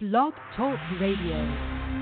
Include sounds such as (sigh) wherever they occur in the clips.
Blog Talk Radio.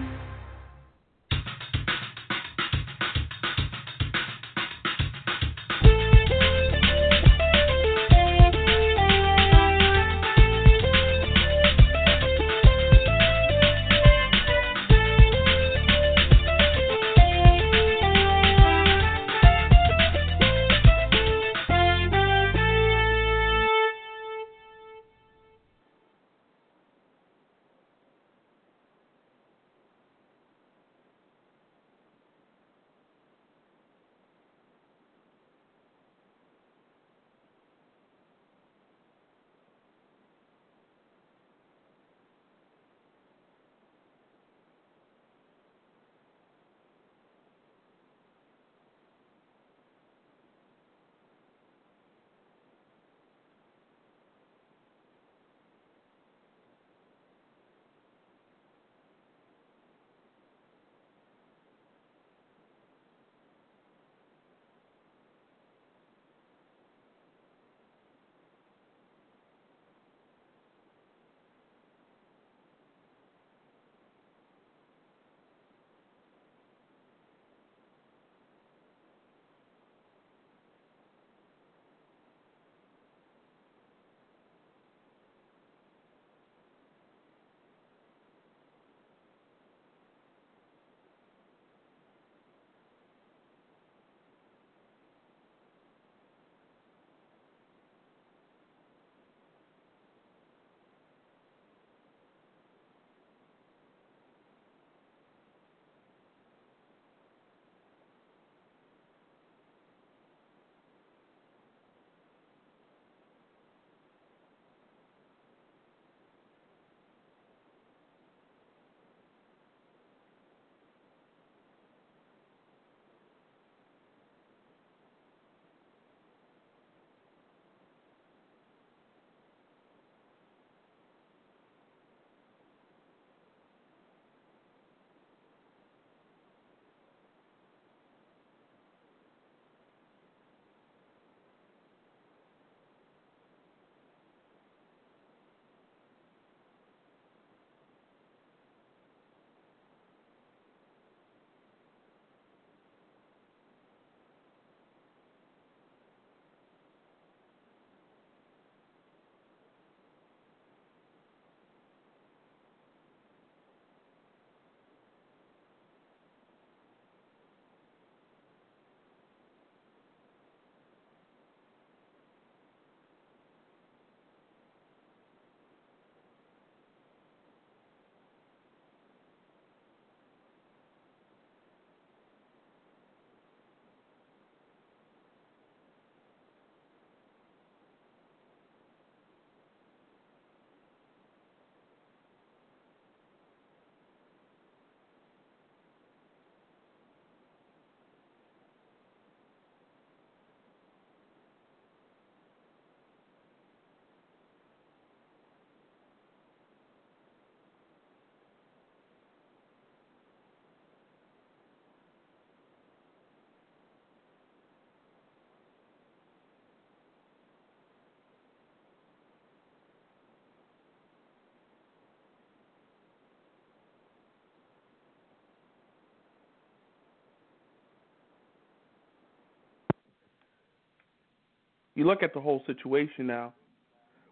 You look at the whole situation now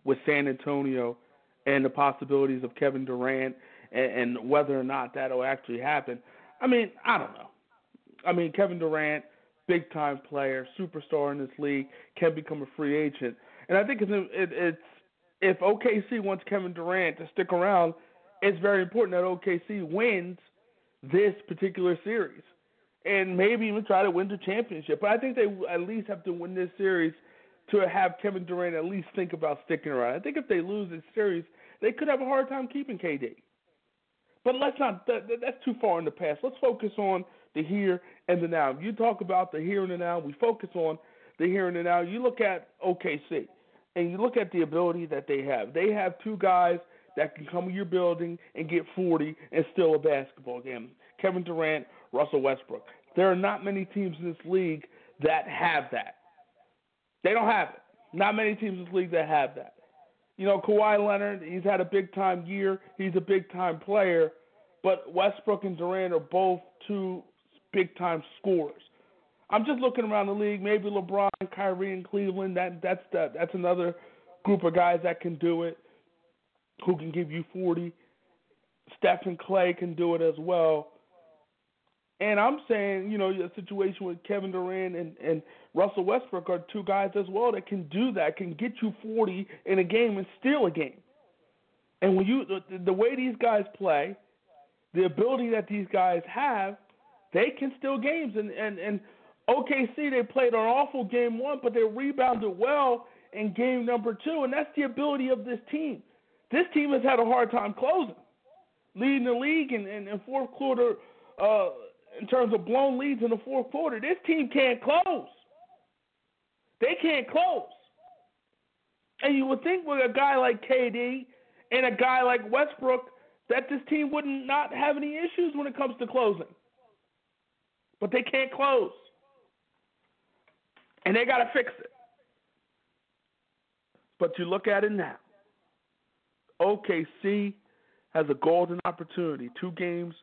with San Antonio and the possibilities of Kevin Durant and, and whether or not that'll actually happen. I mean, I don't know. I mean, Kevin Durant, big time player, superstar in this league, can become a free agent, and I think it's it, it's if OKC wants Kevin Durant to stick around, it's very important that OKC wins this particular series and maybe even try to win the championship. But I think they at least have to win this series to have Kevin Durant at least think about sticking around. I think if they lose this series, they could have a hard time keeping KD. But let's not. That, that's too far in the past. Let's focus on the here and the now. You talk about the here and the now. We focus on the here and the now. You look at OKC, and you look at the ability that they have. They have two guys that can come to your building and get 40 and still a basketball game. Kevin Durant, Russell Westbrook. There are not many teams in this league that have that. They don't have it. Not many teams in this league that have that. You know, Kawhi Leonard, he's had a big time year. He's a big time player. But Westbrook and Durant are both two big time scorers. I'm just looking around the league. Maybe LeBron, Kyrie and Cleveland. That that's the, that's another group of guys that can do it, who can give you 40. Stephen Klay can do it as well. And I'm saying, you know, a situation with Kevin Durant and, and Russell Westbrook are two guys as well that can do that, can get you 40 in a game and steal a game. And when you the, the way these guys play, the ability that these guys have, they can steal games. And and and OKC they played an awful game one, but they rebounded well in game number two, and that's the ability of this team. This team has had a hard time closing, leading the league in, in, in fourth quarter. Uh, in terms of blown leads in the fourth quarter. This team can't close. They can't close. And you would think with a guy like KD and a guy like Westbrook that this team would not not have any issues when it comes to closing. But they can't close. And they got to fix it. But you look at it now. OKC has a golden opportunity. Two games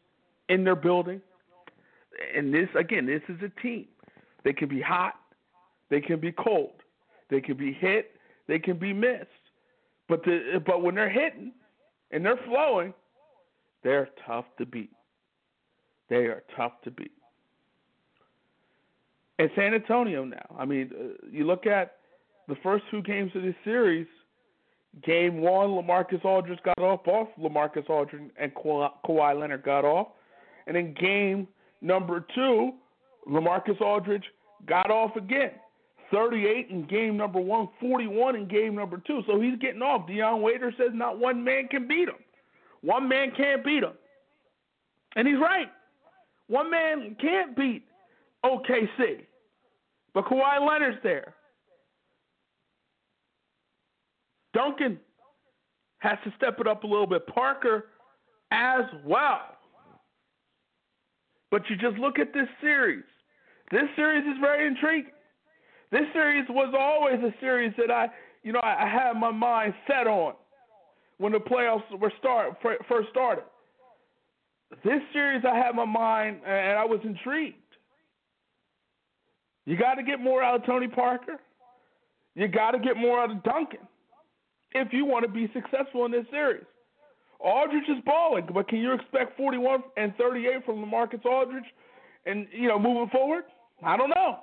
in their building and this again, this is a team. They can be hot, they can be cold, they can be hit, they can be missed. But the but when they're hitting and they're flowing, they're tough to beat. They are tough to beat. And San Antonio now. I mean, uh, you look at the first two games of this series. Game one, LaMarcus Aldridge got off. Both LaMarcus Aldridge and Kawhi Leonard got off. And in game Number two, LaMarcus Aldridge got off again. 38 in game number one, 41 in game number two. So he's getting off. Dion Waiter says not one man can beat him. One man can't beat him. And he's right. One man can't beat OKC. But Kawhi Leonard's there. Duncan has to step it up a little bit. Parker as well. But you just look at this series. This series is very intriguing. This series was always a series that I, you know, I had my mind set on when the playoffs were start first started. This series, I had my mind and I was intrigued. You got to get more out of Tony Parker. You got to get more out of Duncan if you want to be successful in this series. Aldridge is balling, but can you expect 41 and 38 from LaMarcus Aldridge and, you know, moving forward? I don't know.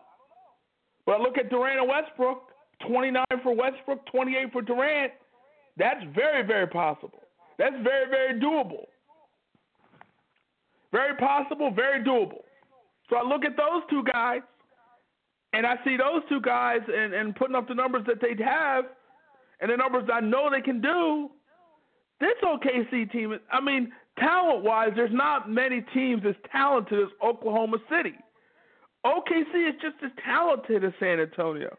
But look at Durant and Westbrook 29 for Westbrook, 28 for Durant. That's very, very possible. That's very, very doable. Very possible, very doable. So I look at those two guys, and I see those two guys and, and putting up the numbers that they have and the numbers I know they can do this OKC team, I mean, talent wise, there's not many teams as talented as Oklahoma City. OKC is just as talented as San Antonio.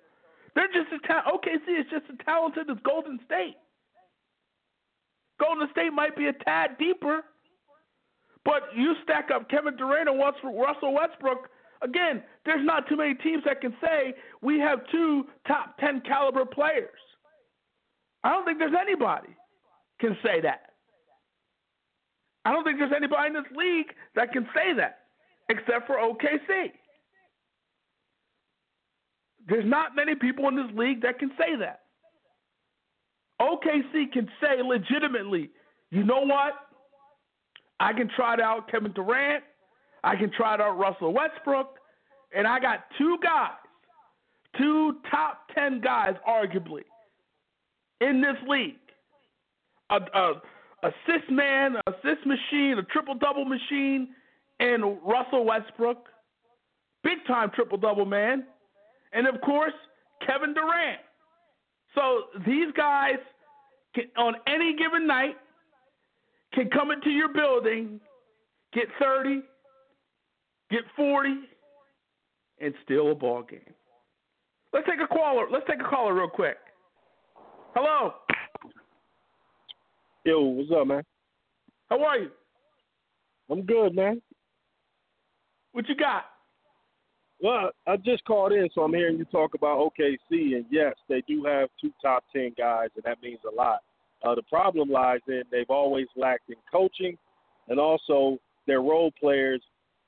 They're just as ta- OKC is just as talented as Golden State. Golden State might be a tad deeper, but you stack up Kevin Durant and Russell Westbrook. Again, there's not too many teams that can say we have two top ten caliber players. I don't think there's anybody can say that. I don't think there's anybody in this league that can say that except for OKC. There's not many people in this league that can say that. OKC can say legitimately, you know what? I can try out Kevin Durant. I can try out Russell Westbrook. And I got two guys, two top 10 guys, arguably, in this league a, a assist man, assist machine, a triple double machine, and Russell Westbrook, big time triple double man, and of course Kevin Durant. So these guys can, on any given night can come into your building, get 30, get 40, and steal a ball game. Let's take a caller. Let's take a caller real quick. Hello. Yo, what's up, man? How are you? I'm good, man. What you got? Well, I just called in, so I'm hearing you talk about OKC, and yes, they do have two top ten guys, and that means a lot. Uh, the problem lies in they've always lacked in coaching, and also their role players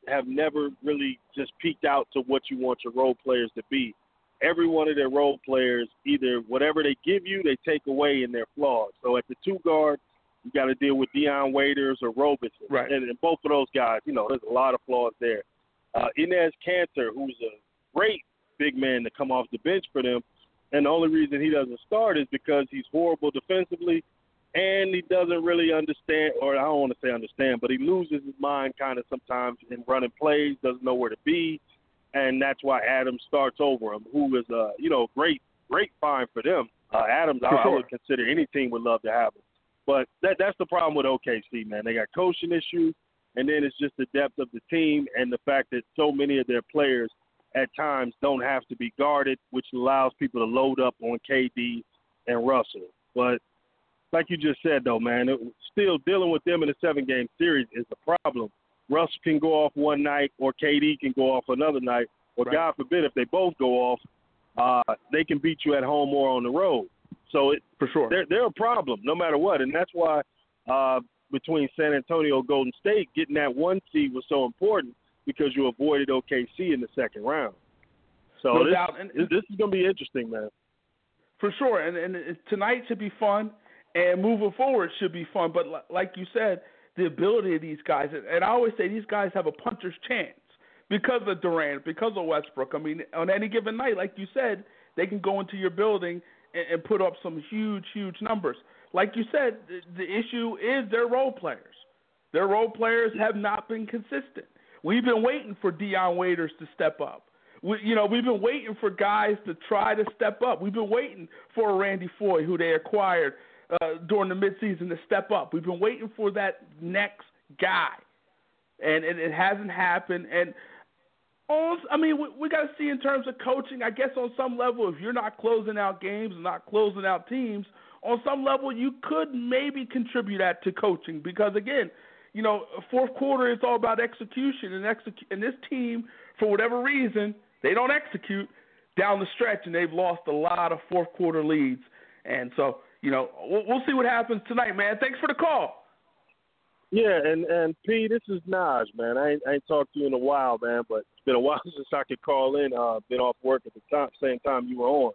have never really just peaked out to what you want your role players to be. Every one of their role players, either whatever they give you, they take away in their flaws. So at the two guard, you got to deal with Dion Waiters or Roberson, right? And, and both of those guys, you know, there's a lot of flaws there. Uh, Enes Kanter, who's a great big man to come off the bench for them, and the only reason he doesn't start is because he's horrible defensively and he doesn't really understand, or I don't want to say understand, but he loses his mind kind of sometimes in running plays, doesn't know where to be, and that's why Adams starts over him, who is a you know great great find for them. Uh, Adams, I, sure. I would consider any team would love to have him, but that that's the problem with OKC, man. They got coaching issues, and then it's just the depth of the team and the fact that so many of their players at times don't have to be guarded, which allows people to load up on KD and Russell. But like you just said, though, man, it, still dealing with them in a seven game series is the problem. Russ can go off one night, or KD can go off another night, or Right. God forbid, if they both go off, uh, they can beat you at home or on the road. So it, For sure. they're they're a problem no matter what, and that's why uh, between San Antonio and Golden State, getting that one seed was so important because you avoided OKC in the second round. So No this, doubt. And- this is going to be interesting, man. For sure, and, and tonight should be fun, and moving forward should be fun. But li- like you said, the ability of these guys, and, and I always say these guys have a puncher's chance because of Durant, because of Westbrook. I mean, on any given night, like you said, they can go into your building and, and put up some huge, huge numbers. Like you said, the, the issue is their role players. Their role players have not been consistent. We've been waiting for Dion Waiters to step up. We, you know, we've been waiting for guys to try to step up. We've been waiting for Randy Foye, who they acquired uh, during the midseason, to step up. We've been waiting for that next guy, and it, it hasn't happened. And on, I mean, we, we got to see in terms of coaching. I guess on some level, if you're not closing out games and not closing out teams, on some level, you could maybe contribute that to coaching because again, you know, fourth quarter is all about execution and execu- and this team, for whatever reason, they don't execute down the stretch, and they've lost a lot of fourth quarter leads. And so, you know, we'll, we'll see what happens tonight, man. Thanks for the call. Yeah, and and P, this is Naj, man. I ain't, I ain't talked to you in a while, man, but it's been a while (laughs) since I could call in. Uh, been off work at the time, same time you were on.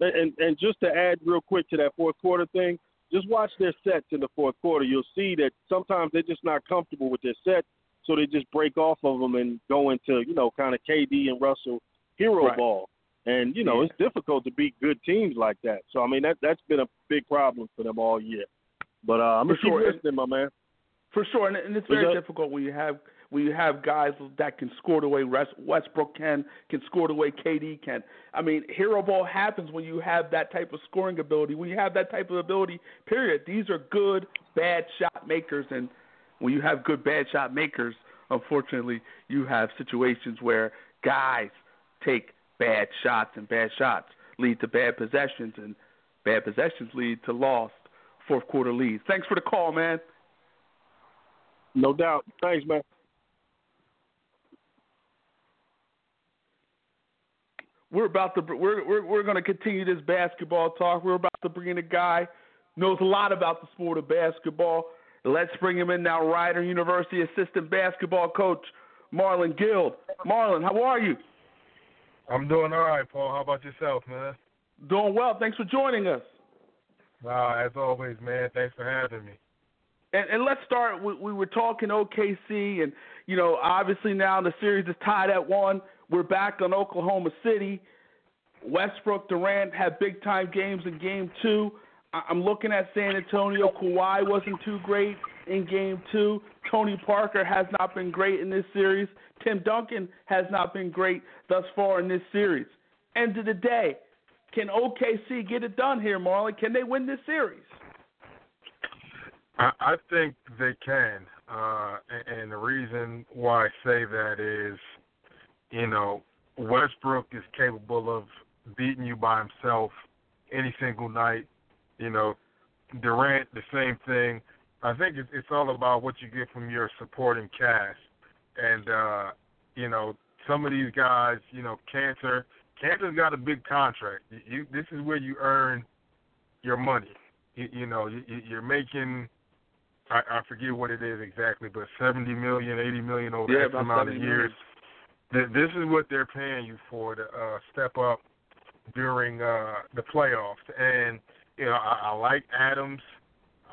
And, and and just to add real quick to that fourth quarter thing, just watch their sets in the fourth quarter. You'll see that sometimes they're just not comfortable with their sets, so they just break off of them and go into you know kind of KD and Russell hero Right. ball. And you know Yeah. it's difficult to beat good teams like that. So I mean that that's been a big problem for them all year. But uh, I'm For keep sure. listening, my man. For sure, and, and it's very difficult when you have when you have guys that can score the way West- Westbrook can, can score the way KD can. I mean, hero ball happens when you have that type of scoring ability. When you have that type of ability, period. These are good bad shot makers, and when you have good bad shot makers, unfortunately, you have situations where guys take bad shots, and bad shots lead to bad possessions, and bad possessions lead to lost fourth quarter leads. Thanks for the call, man. No doubt. Thanks, man. we're about to we're we're we're going to continue this basketball talk. We're about to bring in a guy who knows a lot about the sport of basketball. Let's bring him in now. Rider University assistant basketball coach Marlon Guild. Marlon, how are you? I'm doing all right, Paul. How about yourself, man? Doing well. Thanks for joining us. Wow, as always, man. Thanks for having me. And, and let's start. We, we were talking OKC, and you know, obviously now the series is tied at one. We're back on Oklahoma City. Westbrook, Durant had big time games in Game Two. I- I'm looking at San Antonio. Kawhi wasn't too great in Game Two. Tony Parker has not been great in this series. Tim Duncan has not been great thus far in this series. End of the day, can OKC get it done here, Marlon? Can they win this series? I, think they can, uh, and the reason why I say that is, you know, Westbrook is capable of beating you by himself any single night. You know, Durant the same thing. I think it's, it's all about what you get from your supporting cast, and uh, you know, some of these guys, you know, Kanter. Kanter's got a big contract. You, you this is where you earn your money. You, you know, you, you're making. I, I forget what it is exactly, but seventy million, eighty million over yeah, X amount of years. Million. This is what they're paying you for to uh, step up during uh, the playoffs, and you know I, I like Adams.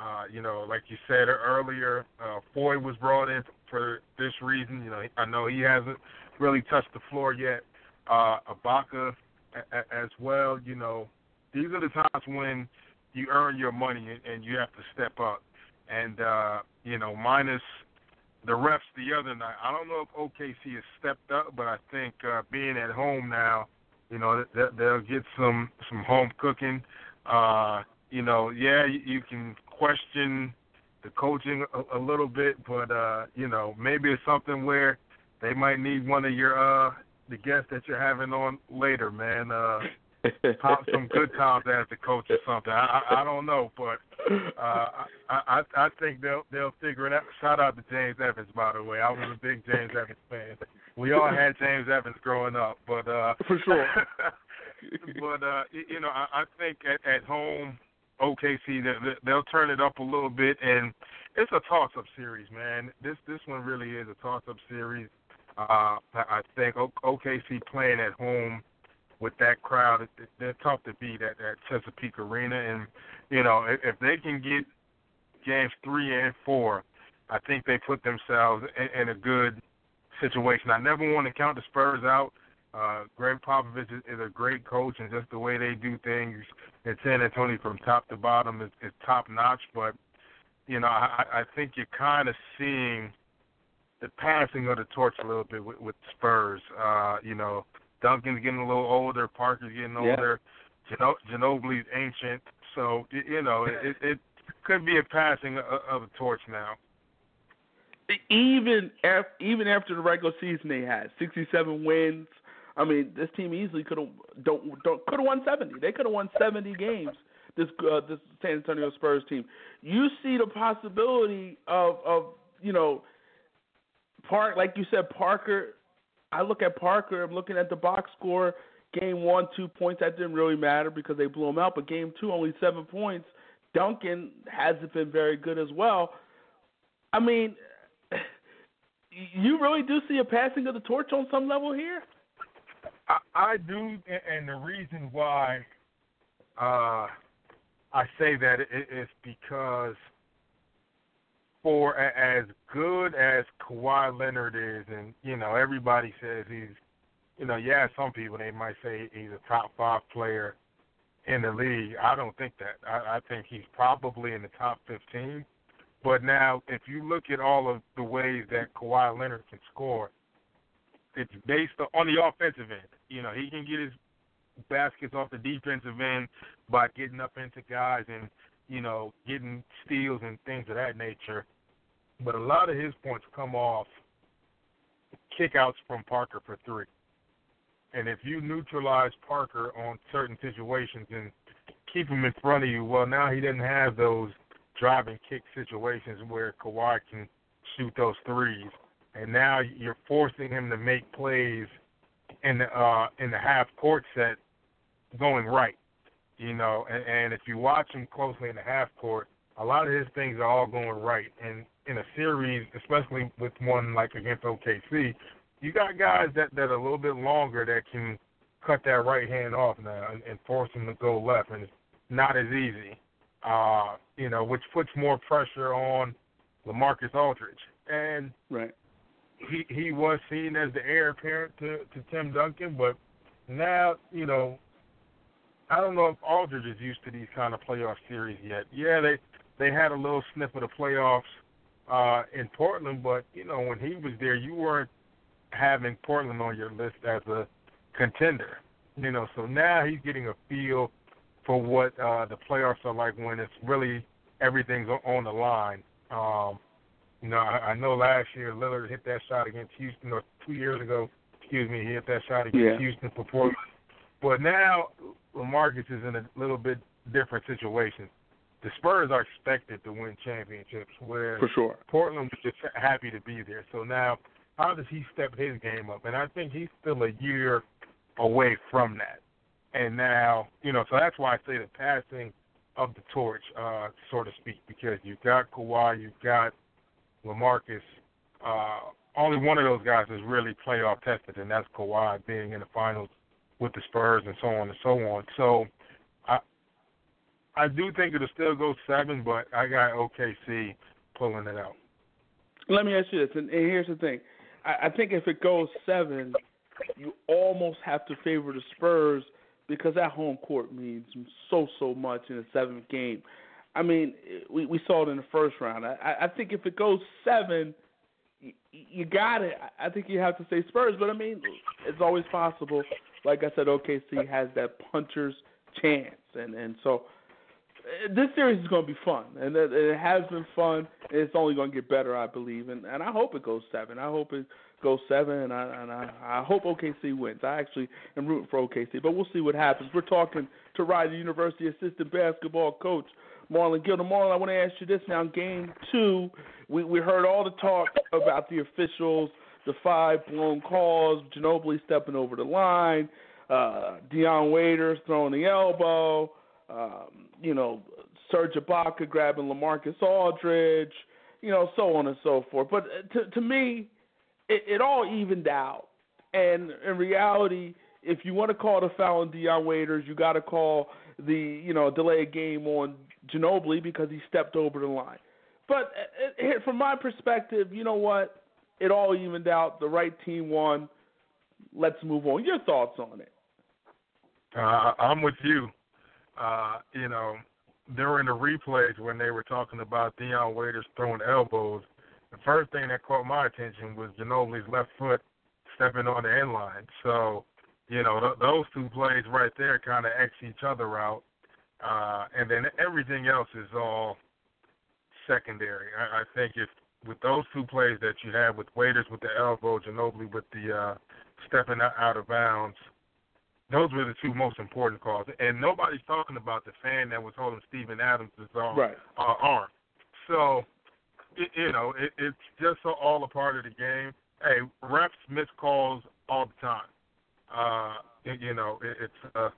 Uh, you know, like you said earlier, uh, Foye was brought in for this reason. You know, I know he hasn't really touched the floor yet. Uh, Ibaka a, a, as well. You know, these are the times when you earn your money and, you have to step up. And uh, you know, minus the refs the other night, I don't know if OKC has stepped up, but I think uh, being at home now, you know, they'll get some some home cooking. Uh, you know, yeah, you can question the coaching a, a little bit, but uh, you know, maybe it's something where they might need one of your uh the guests that you're having on later, man. Uh (laughs) pop some good times as the coach or something. I I, I don't know, but uh I, I I think they'll they'll figure it out. Shout out to James Evans by the way. I was a big James Evans fan. We all had James Evans growing up, but uh for sure. (laughs) but uh you know, I, I think at, at home OKC they'll turn it up a little bit and it's a toss up series, man. This this one really is a toss up series. Uh, I think OKC playing at home with that crowd, they're tough to beat at, at Chesapeake Arena. And you know, if, they can get games three and four, I think they put themselves in a good situation. I never want to count the Spurs out. Uh, Gregg Popovich is, is a great coach, and just the way they do things in San Antonio from top to bottom is, is top notch. But you know, I, I think you're kind of seeing the passing of the torch a little bit with, with Spurs. Uh, you know, Duncan's getting a little older, Parker's getting older, yeah. Gino- Ginobili's ancient, so you know it, it could be a passing of, of the torch now. Even after, even after the regular season they had 67 wins. I mean, this team easily could have don't don't could have won 70. They could have won 70 games. This uh, this San Antonio Spurs team. You see the possibility of of you know Park, like you said, Parker. I look at Parker. I'm looking at the box score. Game one, two points. That didn't really matter because they blew him out. But game two, only seven points. Duncan hasn't been very good as well. I mean, (sighs) you really do see a passing of the torch on some level here. I, I do, and the reason why uh, I say that is because for as good as Kawhi Leonard is, and you know everybody says he's, you know, yeah, some people they might say he's a top five player in the league. I don't think that. I, I think he's probably in the top fifteen. But now, if you look at all of the ways that Kawhi Leonard can score, it's based on the offensive end. You know, he can get his baskets off the defensive end by getting up into guys and you know, getting steals and things of that nature. But a lot of his points come off kickouts from Parker for three. And if you neutralize Parker on certain situations and keep him in front of you, well, now he doesn't have those driving kick situations where Kawhi can shoot those threes. And now you're forcing him to make plays in the uh, in the half court set going right. You know, and, and if you watch him closely in the half court, a lot of his things are all going right. And in a series, especially with one like against OKC, you got guys that that are a little bit longer that can cut that right hand off now and, and force him to go left, and it's not as easy. Uh, you know, which puts more pressure on LaMarcus Aldridge. And right. He he was seen as the heir apparent to, to Tim Duncan, but now, you know, I don't know if Aldridge is used to these kind of playoff series yet. Yeah, they they had a little sniff of the playoffs uh, in Portland, but you know when he was there, you weren't having Portland on your list as a contender. You know, so now he's getting a feel for what uh, the playoffs are like when it's really everything's on the line. Um, you know, I, I know last year Lillard hit that shot against Houston, or two years ago, excuse me, he hit that shot against Yeah. Houston before. But now Lamarcus is in a little bit different situation. The Spurs are expected to win championships, where For sure. Portland was just happy to be there. So now, how does he step his game up? And I think he's still a year away from that. And now, you know, so that's why I say the passing of the torch, uh, so to speak, because you've got Kawhi, you've got Lamarcus. Uh, only one of those guys is really playoff tested, and that's Kawhi being in the finals with the Spurs and so on and so on. So I I do think it'll still go seven, but I got OKC pulling it out. Let me ask you this, and, here's the thing. I, I think if it goes seven, you almost have to favor the Spurs because that home court means so so much in a seventh game. I mean, we we saw it in the first round. I, I think if it goes seven, you, you got it. I think you have to say Spurs, but I mean, it's always possible. Like I said, OKC has that puncher's chance, and and so uh, this series is going to be fun, and it, it has been fun. And it's only going to get better, I believe, and and I hope it goes seven. I hope it goes seven, and I and I, I hope OKC wins. I actually am rooting for OKC, but we'll see what happens. We're talking to Rider University assistant basketball coach Marlon Gilder. Marlon, I want to ask you this now. Game two, we we heard all the talk about the officials, the five blown calls, Ginobili stepping over the line, uh, Dion Waiters throwing the elbow um, you know, Serge Ibaka grabbing Lamarcus Aldridge, you know, so on and so forth. But uh, to to me, it, it all evened out. And in reality, if you want to call the foul on Dion Waiters, you got to call the you know delay a game on Ginobili because he stepped over the line. But uh, uh, from my perspective, you know what? It all evened out. The right team won. Let's move on. Your thoughts on it? Uh, I'm with you. Uh, you know, during the replays when they were talking about Dion Waiters throwing elbows, the first thing that caught my attention was Ginobili's left foot stepping on the end line. So, you know, th- those two plays right there kind of X each other out. Uh, and then everything else is all secondary. I, I think if with those two plays that you have with Waiters with the elbow, Ginobili with the uh, stepping out, of bounds, those were the two most important calls. And nobody's talking about the fan that was holding Steven Adams' arm. Right. Uh, arm. So, it, you know, it, it's just all a part of the game. Hey, refs miss calls all the time. Uh, you know, it, it's a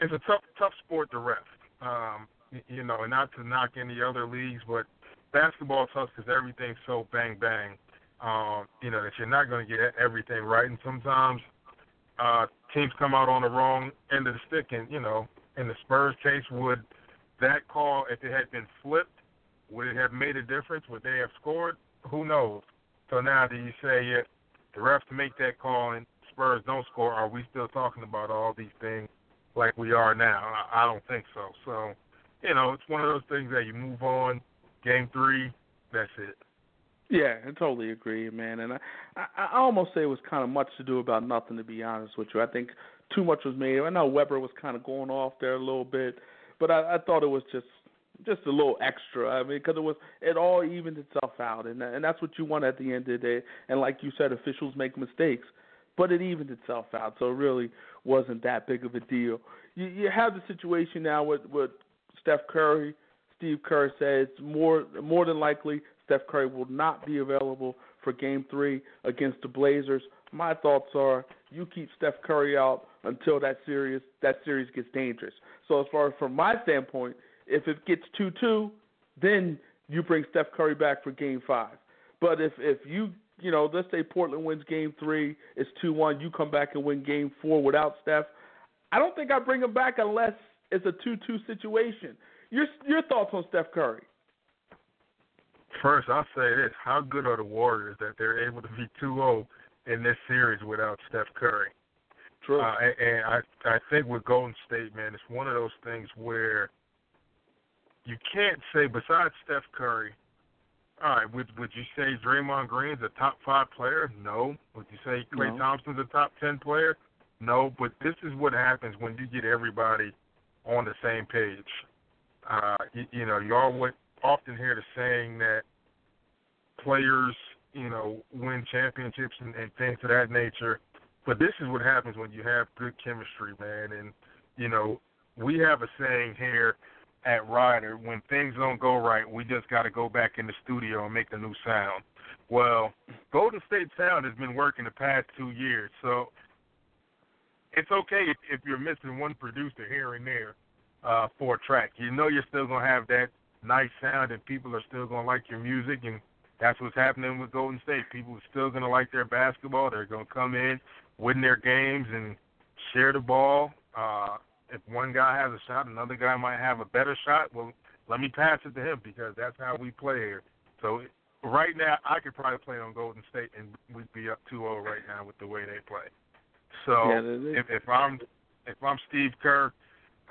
it's a tough tough sport to ref. Um, you know, and not to knock any other leagues, but basketball tough because everything's so bang bang. Um, you know that you're not going to get everything right, and sometimes uh, teams come out on the wrong end of the stick. And you know, in the Spurs case, would that call, if it had been flipped, would it have made a difference? Would they have scored? Who knows? So now, do you say yeah, the refs make that call and Spurs don't score? Are we still talking about all these things like we are now? I, I don't think so. So, you know, it's one of those things that you move on. Game three, that's it. Yeah, I totally agree, man. And I, I, I almost say it was kind of much to do about nothing, to be honest with you. I think too much was made. I know Webber was kind of going off there a little bit, but I, I thought it was just just a little extra. I mean, because it was it all evened itself out, and and that's what you want at the end of the day. And like you said, officials make mistakes, but it evened itself out, so it really wasn't that big of a deal. You you have the situation now with with Steph Curry. Steve Kerr says more more than likely Steph Curry will not be available for Game Three against the Blazers. My thoughts are you keep Steph Curry out until that series that series gets dangerous. So as far as from my standpoint, if it gets two two, then you bring Steph Curry back for Game Five. But if if you you know let's say Portland wins Game Three, it's two one, you come back and win Game Four without Steph. I don't think I bring him back unless it's a two two situation. Your your thoughts on Steph Curry? First, I'll say this: How good are the Warriors that they're able to be 2-0 in this series without Steph Curry? True. Uh, and, and I I think with Golden State, man, it's one of those things where you can't say besides Steph Curry. All right, would would you say Draymond Green's a top five player? No. Would you say Klay No. Thompson's a top ten player? No. But this is what happens when you get everybody on the same page. Uh, you, you know, you all often hear the saying that players, you know, win championships and, and things of that nature. But this is what happens when you have good chemistry, man. And you know, we have a saying here at Rider: when things don't go right, we just got to go back in the studio and make a new sound. Well, Golden State Sound has been working the past two years, so it's okay if, if you're missing one producer here and there uh, for a track. You know you're still gonna have that nice sound, and people are still gonna like your music, and that's what's happening with Golden State. People are still gonna like their basketball. They're gonna come in, win their games, and share the ball. Uh, if one guy has a shot, another guy might have a better shot. Well, let me pass it to him because that's how we play here. So right now, I could probably play on Golden State, and we'd be up 2-0 right now with the way they play. So yeah, if, if I'm if I'm Steve Kerr,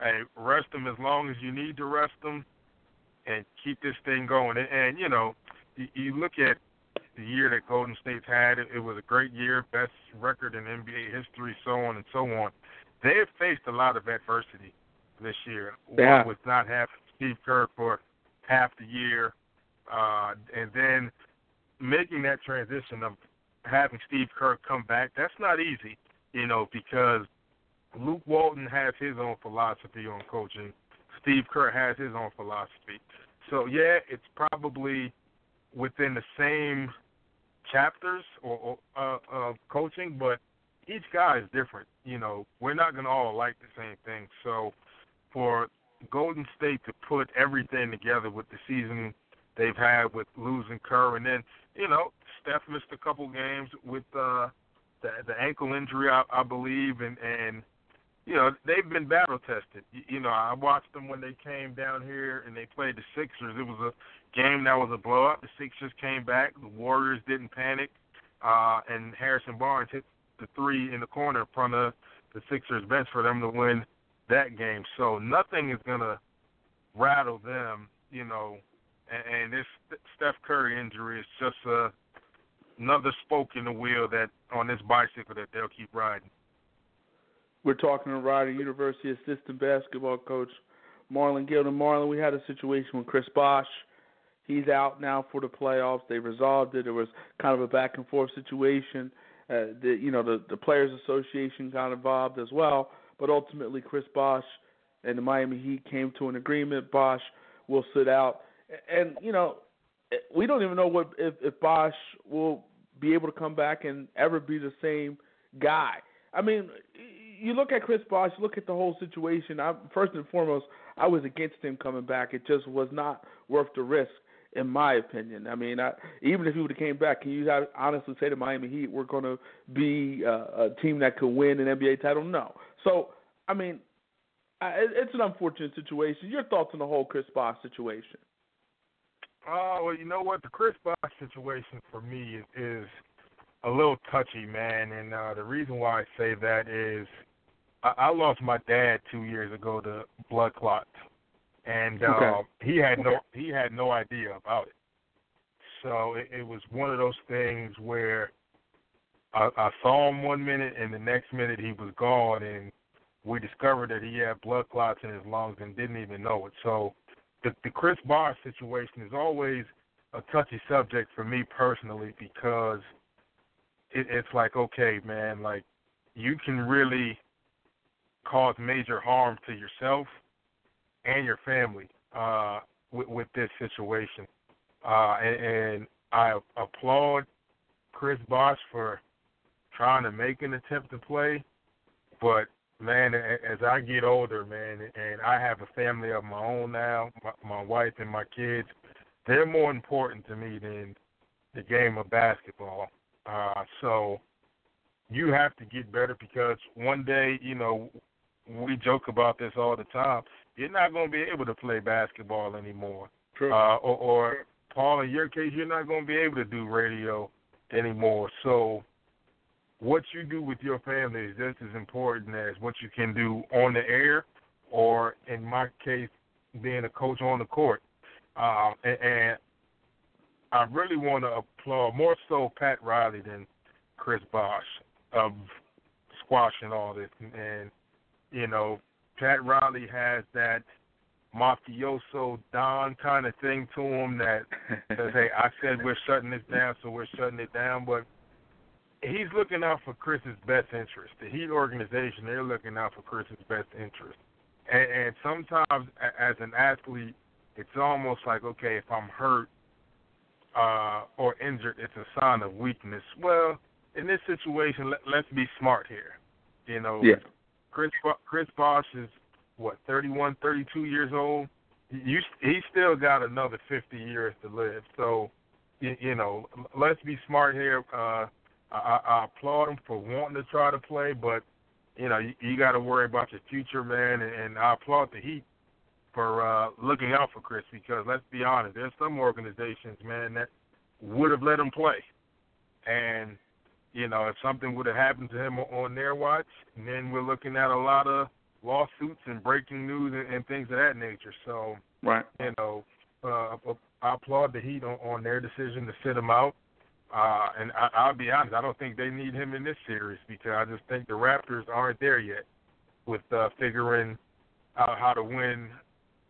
hey, rest them as long as you need to rest them, and keep this thing going. And, and you know, you, you look at the year that Golden State's had. It, it was a great year, best record in NBA history, so on and so on. They have faced a lot of adversity this year. Yeah. One with not having Steve Kerr for half the year, uh, and then making that transition of having Steve Kerr come back. That's not easy, you know, because Luke Walton has his own philosophy on coaching. Steve Kerr has his own philosophy. So yeah, it's probably within the same chapters or, or uh, of coaching, but each guy is different. You know, we're not going to all like the same thing. So for Golden State to put everything together with the season they've had with losing Kerr, and then you know Steph missed a couple games with uh, the the ankle injury, I, I believe, and and you know they've been battle tested. You, you know, I watched them when they came down here and they played the Sixers. It was a game that was a blowout. The Sixers came back. The Warriors didn't panic, uh, and Harrison Barnes hit the three in the corner in front of the Sixers bench for them to win that game. So nothing is gonna rattle them, you know. And, and this Steph Curry injury is just a, another spoke in the wheel that on this bicycle that they'll keep riding. We're talking to Rider University assistant basketball coach Marlon Gilden. Marlon, we had a situation with Chris Bosh. He's out now for the playoffs. They resolved it. It was kind of a back and forth situation. Uh, the you know the the players association got involved as well, but ultimately Chris Bosh and the Miami Heat came to an agreement. Bosh will sit out, and you know we don't even know what if, if Bosh will be able to come back and ever be the same guy. I mean, you look at Chris you look at the whole situation. I, first and foremost, I was against him coming back. It just was not worth the risk, in my opinion. I mean, I, even if he would have came back, can you honestly say to Miami Heat, we're going to be uh, a team that could win an NBA title? No. So, I mean, I, it's an unfortunate situation. Your thoughts on the whole Chris Bosh situation? Oh, well, you know what? The Chris Bosh situation for me is, is a little touchy, man. And uh, the reason why I say that is I, I lost my dad two years ago to blood clots, and uh, okay. he had no he had no idea about it. So it, it was one of those things where I, I saw him one minute, and the next minute he was gone, and we discovered that he had blood clots in his lungs and didn't even know it. So the the Chris Bosh situation is always a touchy subject for me personally because it, it's like okay, man, like you can really cause major harm to yourself and your family uh, with, with this situation. Uh, and, and I applaud Chris Bosh for trying to make an attempt to play, but man, as I get older, man, and I have a family of my own now, my, my wife and my kids, they're more important to me than the game of basketball. Uh, so you have to get better because one day, you know, we joke about this all the time. You're not going to be able to play basketball anymore. True. Uh, or, or Paul, in your case, you're not going to be able to do radio anymore. So what you do with your family is just as important as what you can do on the air, or in my case, being a coach on the court. Um, and, and I really want to applaud more so Pat Riley than Chris Bosh of squashing all this. And, and you know, Pat Riley has that mafioso Don kind of thing to him that (laughs) says, "Hey, I said we're shutting this down, so we're shutting it down." But he's looking out for Chris's best interest. The Heat organization, they're looking out for Chris's best interest. And, and sometimes, as an athlete, it's almost like, okay, if I'm hurt uh, or injured, it's a sign of weakness. Well, in this situation, let, let's be smart here. You know, yeah. Chris Chris Bosh is what 31, 32 years old. You, he still got another 50 years to live. So, you, you know, let's be smart here. Uh, I, I applaud him for wanting to try to play, but you know, you, you got to worry about your future, man. And, and I applaud the Heat for uh, looking out for Chris because let's be honest, there's some organizations, man, that would have let him play, and you know, if something would have happened to him on their watch, then we're looking at a lot of lawsuits and breaking news and, and things of that nature. So, right, you know, uh, I applaud the Heat on, on their decision to sit him out. Uh, and I, I'll be honest, I don't think they need him in this series because I just think the Raptors aren't there yet with uh, figuring out how to win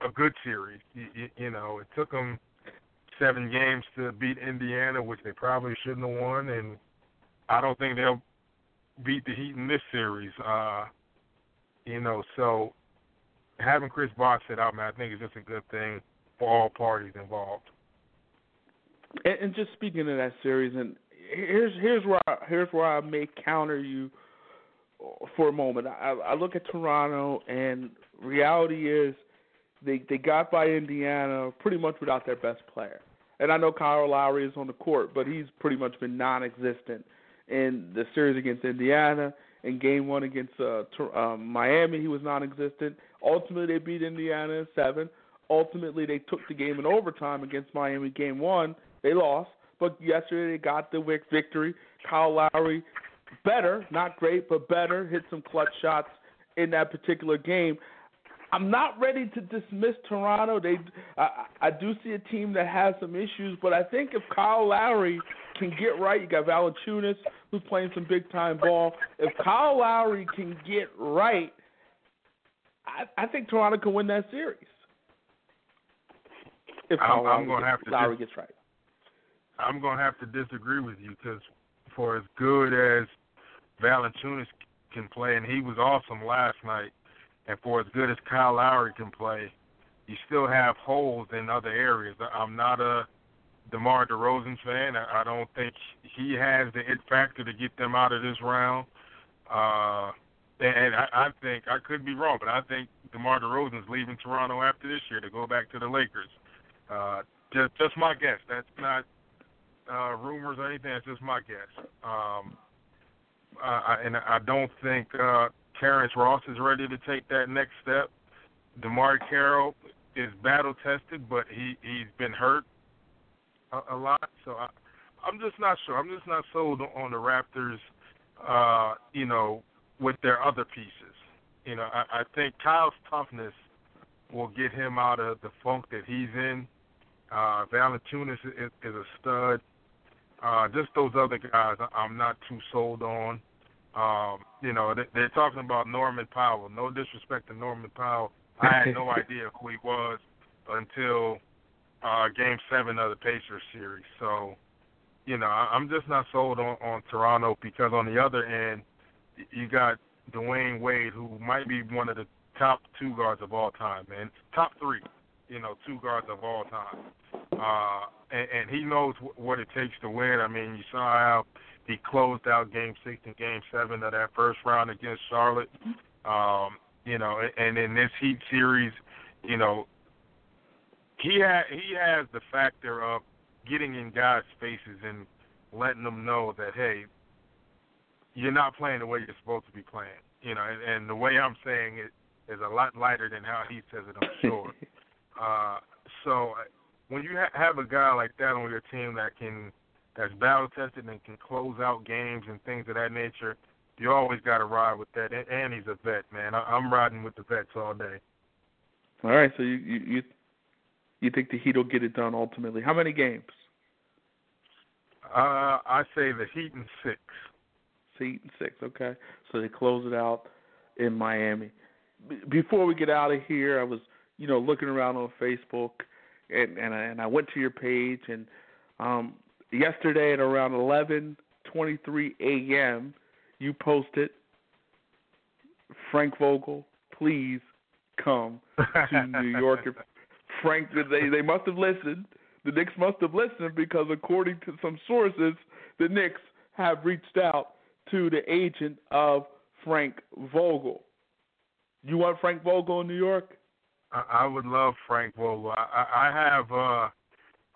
a good series. You, you, you know, it took them seven games to beat Indiana, which they probably shouldn't have won, and I don't think they'll beat the Heat in this series. Uh, you know, so having Chris Bosh sit out, man, I think is just a good thing for all parties involved. And, and just speaking of that series, and here's here's where I, here's where I may counter you for a moment. I, I look at Toronto, and reality is they they got by Indiana pretty much without their best player. And I know Kyle Lowry is on the court, but he's pretty much been non-existent in the series against Indiana. In Game One against uh, um, Miami, he was non-existent. Ultimately, they beat Indiana in seven. Ultimately, they took the game in overtime against Miami. Game One, they lost, but yesterday they got the victory. Kyle Lowry, better, not great, but better, hit some clutch shots in that particular game. I'm not ready to dismiss Toronto. They, I, I do see a team that has some issues, but I think if Kyle Lowry can get right, you got Valanciunas who's playing some big time ball. If Kyle Lowry can get right, I, I think Toronto can win that series. If Kyle I'm, I'm going to have to Lowry gets right. I'm going to have to disagree with you because for as good as Valanciunas can play, and he was awesome last night, and for as good as Kyle Lowry can play, you still have holes in other areas. I'm not a DeMar DeRozan fan. I, don't think he has the it factor to get them out of this round. Uh, and I, I think I could be wrong, but I think DeMar DeRozan's leaving Toronto after this year to go back to the Lakers. Uh, just, just my guess. That's not uh, rumors or anything. It's just my guess. Um, uh, and I don't think uh, Terrence Ross is ready to take that next step. DeMarre Carroll is battle tested, but he he's been hurt a, a lot. So I, I'm just not sure. I'm just not sold on the Raptors. Uh, you know, with their other pieces. You know, I, I think Kyle's toughness will get him out of the funk that he's in. Uh, is, is a stud. Uh, just those other guys, I'm not too sold on. Um, you know, they, they're talking about Norman Powell. No disrespect to Norman Powell. I had no (laughs) idea who he was until uh, Game Seven of the Pacers series. So, you know, I, I'm just not sold on, on Toronto because on the other end, you got Dwyane Wade, who might be one of the top two guards of all time, man. Top three, you know, two guards of all time. Uh, and, and he knows w- what it takes to win. I mean, you saw how he closed out Game Six and Game Seven of that first round against Charlotte. Um, you know, and in this Heat series, you know, he ha- he has the factor of getting in guys' faces and letting them know that hey, you're not playing the way you're supposed to be playing. You know, and, and the way I'm saying it is a lot lighter than how he says it. I'm (laughs) sure. uh, so when you ha- have a guy like that on your team that can that's battle tested and can close out games and things of that nature, you always got to ride with that. And, and he's a vet, man. I, I'm riding with the vets all day. All right, so you you you, you think the Heat will get it done ultimately? How many games? Uh, I say the Heat in six. Heat in six. Okay, so they close it out in Miami. B- before we get out of here, I was you know, looking around on Facebook, and and I, and I went to your page, and um, yesterday at around 11:23 a.m., you posted, Frank Vogel, please come to (laughs) New York. Frank, they they must have listened. The Knicks must have listened because according to some sources, the Knicks have reached out to the agent of Frank Vogel. You want Frank Vogel in New York? I, I would love Frank Vogel. I, I have uh,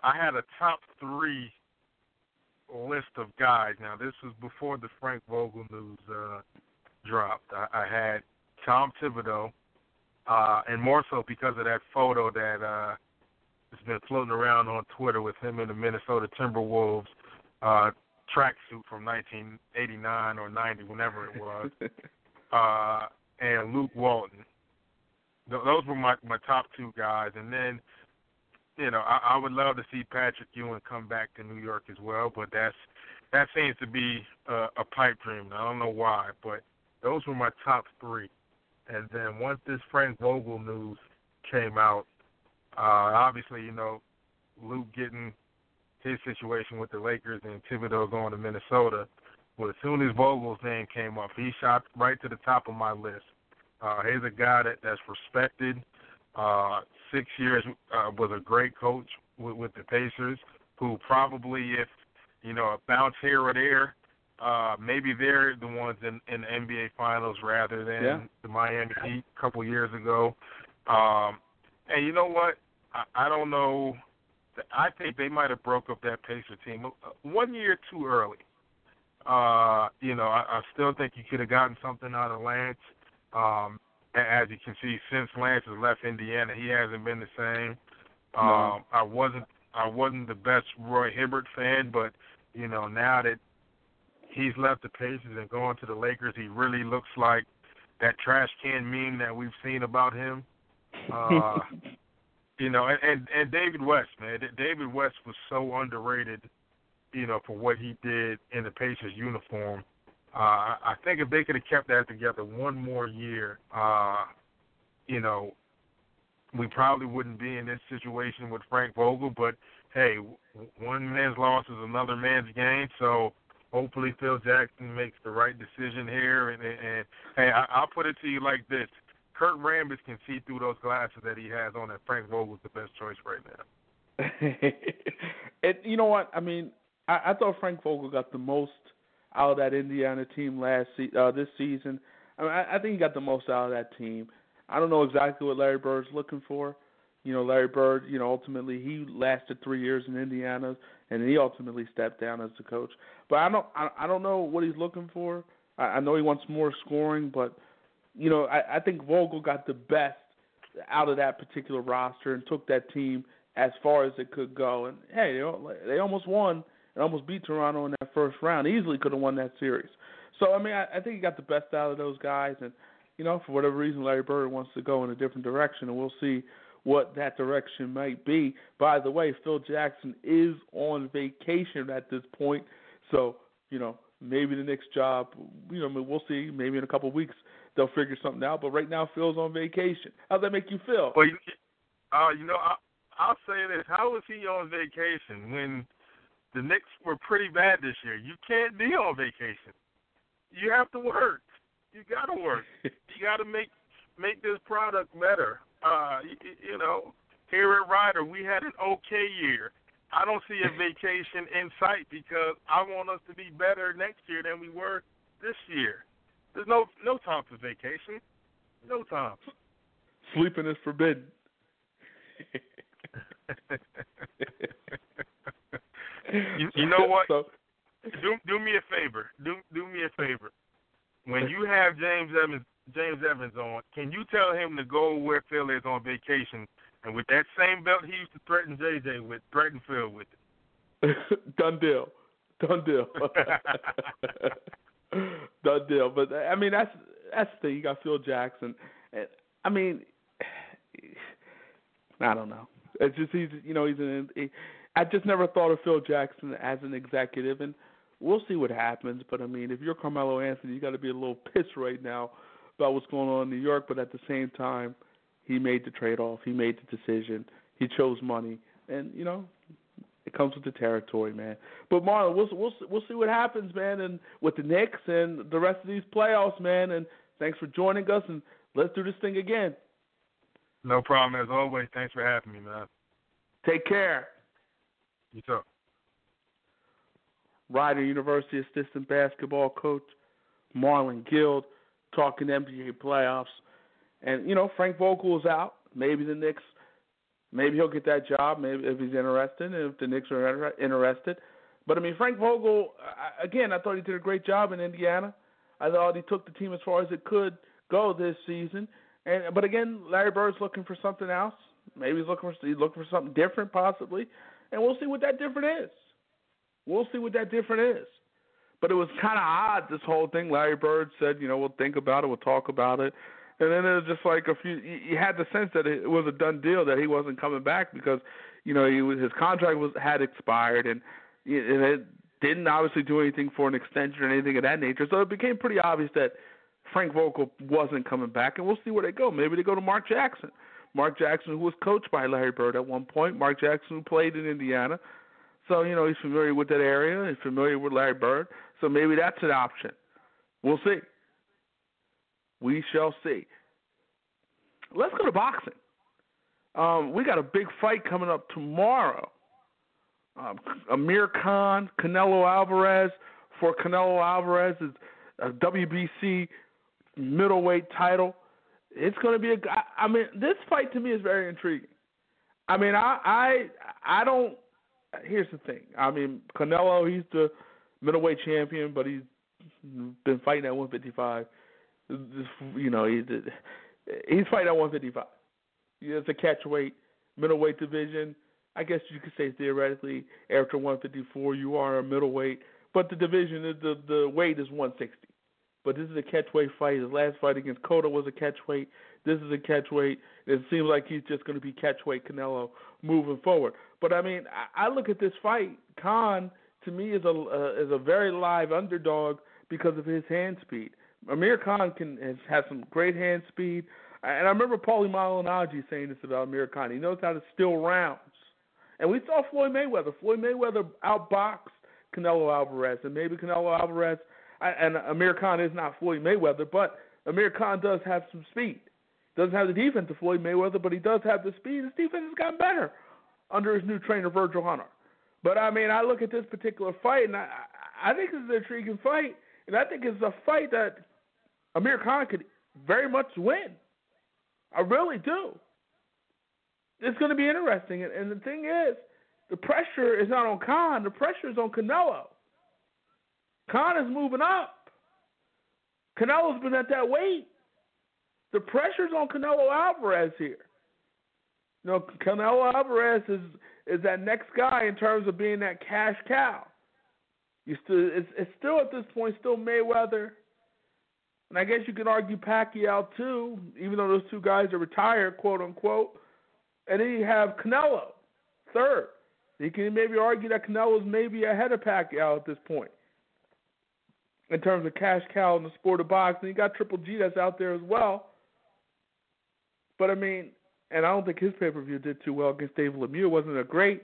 I had a top three list of guys. Now this was before the Frank Vogel news uh, dropped. I, I had Tom Thibodeau, uh, and more so because of that photo that uh, has been floating around on Twitter with him in the Minnesota Timberwolves uh, tracksuit from 1989 or 90, whenever it was, (laughs) uh, and Luke Walton. Th- those were my my top two guys, and then you know I, I would love to see Patrick Ewing come back to New York as well, but that's that seems to be uh, a pipe dream. I don't know why, but those were my top three. And then once this Frank Vogel news came out, uh, obviously you know Luke getting his situation with the Lakers and Thibodeau going to Minnesota. Well, as soon as Vogel's name came up, he shot right to the top of my list. Uh, he's a guy that, that's respected. Uh, six years uh, was a great coach with, with the Pacers, who probably, if you know, a bounce here or there, uh, maybe they're the ones in, in the NBA Finals rather than Yeah. the Miami Heat a couple years ago. Um, and you know what? I, I don't know. I think they might have broke up that Pacer team uh, one year too early. Uh, you know, I, I still think you could have gotten something out of Lance. Um, a- as you can see, since Lance has left Indiana, he hasn't been the same. Um, I wasn't I wasn't the best Roy Hibbert fan, but you know now that he's left the Pacers and gone to the Lakers, he really looks like that trash can meme that we've seen about him. (laughs) Uh, you know, and, and and David West, man, David West was so underrated. You know, for what he did in the Pacers uniform. Uh, I think if they could have kept that together one more year, uh, you know, we probably wouldn't be in this situation with Frank Vogel. But hey, one man's loss is another man's gain. So hopefully Phil Jackson makes the right decision here. And, and, and hey, I, I'll put it to you like this: Kurt Rambis can see through those glasses that he has on, and Frank Vogel's the best choice right now. (laughs) and you know what? I mean, I, I thought Frank Vogel got the most out of that Indiana team last se- uh, this season. I, mean, I, I think he got the most out of that team. I don't know exactly what Larry Bird's looking for. You know, Larry Bird. You know, ultimately he lasted three years in Indiana, and he ultimately stepped down as the coach. But I don't, I, I don't know what he's looking for. I, I know he wants more scoring, but you know, I, I think Vogel got the best out of that particular roster and took that team as far as it could go. And hey, they, al- they almost won and almost beat Toronto in that first round. Easily could have won that series. So I mean, I, I think he got the best out of those guys. And you know, for whatever reason, Larry Bird wants to go in a different direction, and we'll see what that direction might be. By the way, Phil Jackson is on vacation at this point, so you know maybe the next job, you know, we'll see. Maybe in a couple of weeks they'll figure something out. But right now, Phil's on vacation. How's that make you feel? Well, you, uh, you know, I, I'll say this: How was he on vacation when the Knicks were pretty bad this year? You can't be on vacation. You have to work. You got to work. (laughs) you got to make make this product better. Uh, you, you know, here at Rider, we had an okay year. I don't see a (laughs) vacation in sight because I want us to be better next year than we were this year. There's no no time for vacation. No time. Sleeping is forbidden. (laughs) You, you (laughs) know what? So, do do me a favor. Do do me a favor. When you have James Evans James Evans on, can you tell him to go where Phil is on vacation and with that same belt he used to threaten JJ with, threaten Phil with it. (laughs) done deal. Done deal. (laughs) done deal. But I mean, that's that's the thing. You got Phil Jackson, and I mean, (sighs) I don't know. It's just he's you know he's an. He, I just never thought of Phil Jackson as an executive, and we'll see what happens. But I mean, if you're Carmelo Anthony, you got to be a little (laughs) pissed right now about what's going on in New York. But at the same time, he made the trade off. He made the decision. He chose money, and you know, it comes with the territory, man. But Marlon, we'll we'll we'll see what happens, man, and with the Knicks and the rest of these playoffs, man. And thanks for joining us, and let's do this thing again. No problem, as always. Thanks for having me, man. Take care. You too. Rider University assistant basketball coach Marlon Guild talking NBA playoffs. And, you know, Frank Vogel is out. Maybe the Knicks, maybe he'll get that job, maybe if he's interested, if the Knicks are interested. But, I mean, Frank Vogel, again, I thought he did a great job in Indiana. I thought he took the team as far as it could go this season. And But, again, Larry Bird's looking for something else. Maybe he's looking for, he's looking for something different, possibly. And we'll see what that different is. We'll see what that different is. But it was kind of odd, this whole thing. Larry Bird said, you know, we'll think about it, we'll talk about it. And then it was just like a few. You had the sense that it was a done deal that he wasn't coming back because, you know, he was his contract was had expired and, and it didn't obviously do anything for an extension or anything of that nature. So it became pretty obvious that Frank Vogel wasn't coming back, and we'll see where they go. Maybe they go to Mark Jackson. Mark Jackson, who was coached by Larry Bird at one point. Mark Jackson, who played in Indiana. So, you know, he's familiar with that area. He's familiar with Larry Bird. So maybe that's an option. We'll see. We shall see. Let's go to boxing. Um, we got a big fight coming up tomorrow. Um, Amir Khan, Canelo Alvarez for Canelo Alvarez, is a WBC middleweight title. It's going to be a. I mean, this fight to me is very intriguing. I mean, I I I don't here's the thing. I mean, Canelo, he's the middleweight champion, but he's been fighting at 155. You know, he's he's fighting at 155. It's a catchweight, middleweight division. I guess you could say theoretically, after 154, you are a middleweight, but the division, the the weight is 160. But this is a catchweight fight. His last fight against Cotto was a catchweight. This is a catchweight. It seems like he's just going to be catchweight Canelo moving forward. But I mean, I, look at this fight. Khan to me is a uh, is a very live underdog because of his hand speed. Amir Khan can has, has some great hand speed, and I remember Paulie Malignaggi saying this about Amir Khan. He knows how to steal rounds, and we saw Floyd Mayweather. Floyd Mayweather outboxed Canelo Alvarez, and maybe Canelo Alvarez and Amir Khan is not Floyd Mayweather, but Amir Khan does have some speed. Doesn't have the defense of Floyd Mayweather, but he does have the speed. His defense has gotten better under his new trainer Virgil Hunter. But I mean, I look at this particular fight, and I, I think it's an intriguing fight, and I think it's a fight that Amir Khan could very much win. I really do. It's going to be interesting, and, and the thing is, the pressure is not on Khan. The pressure is on Canelo. Is moving up. Canelo's been at that weight. The pressure's on Canelo Alvarez here. You know, Canelo Alvarez is is that next guy in terms of being that cash cow. You still it's, it's still at this point still Mayweather, and I guess you can argue Pacquiao too, even though those two guys are retired, quote unquote. And then you have Canelo, third. You can maybe argue that Canelo's maybe ahead of Pacquiao at this point in terms of cash cow in the sport of boxing. You got Triple G that's out there as well. But I mean, and I don't think his pay per view did too well against Dave Lemieux. It wasn't a great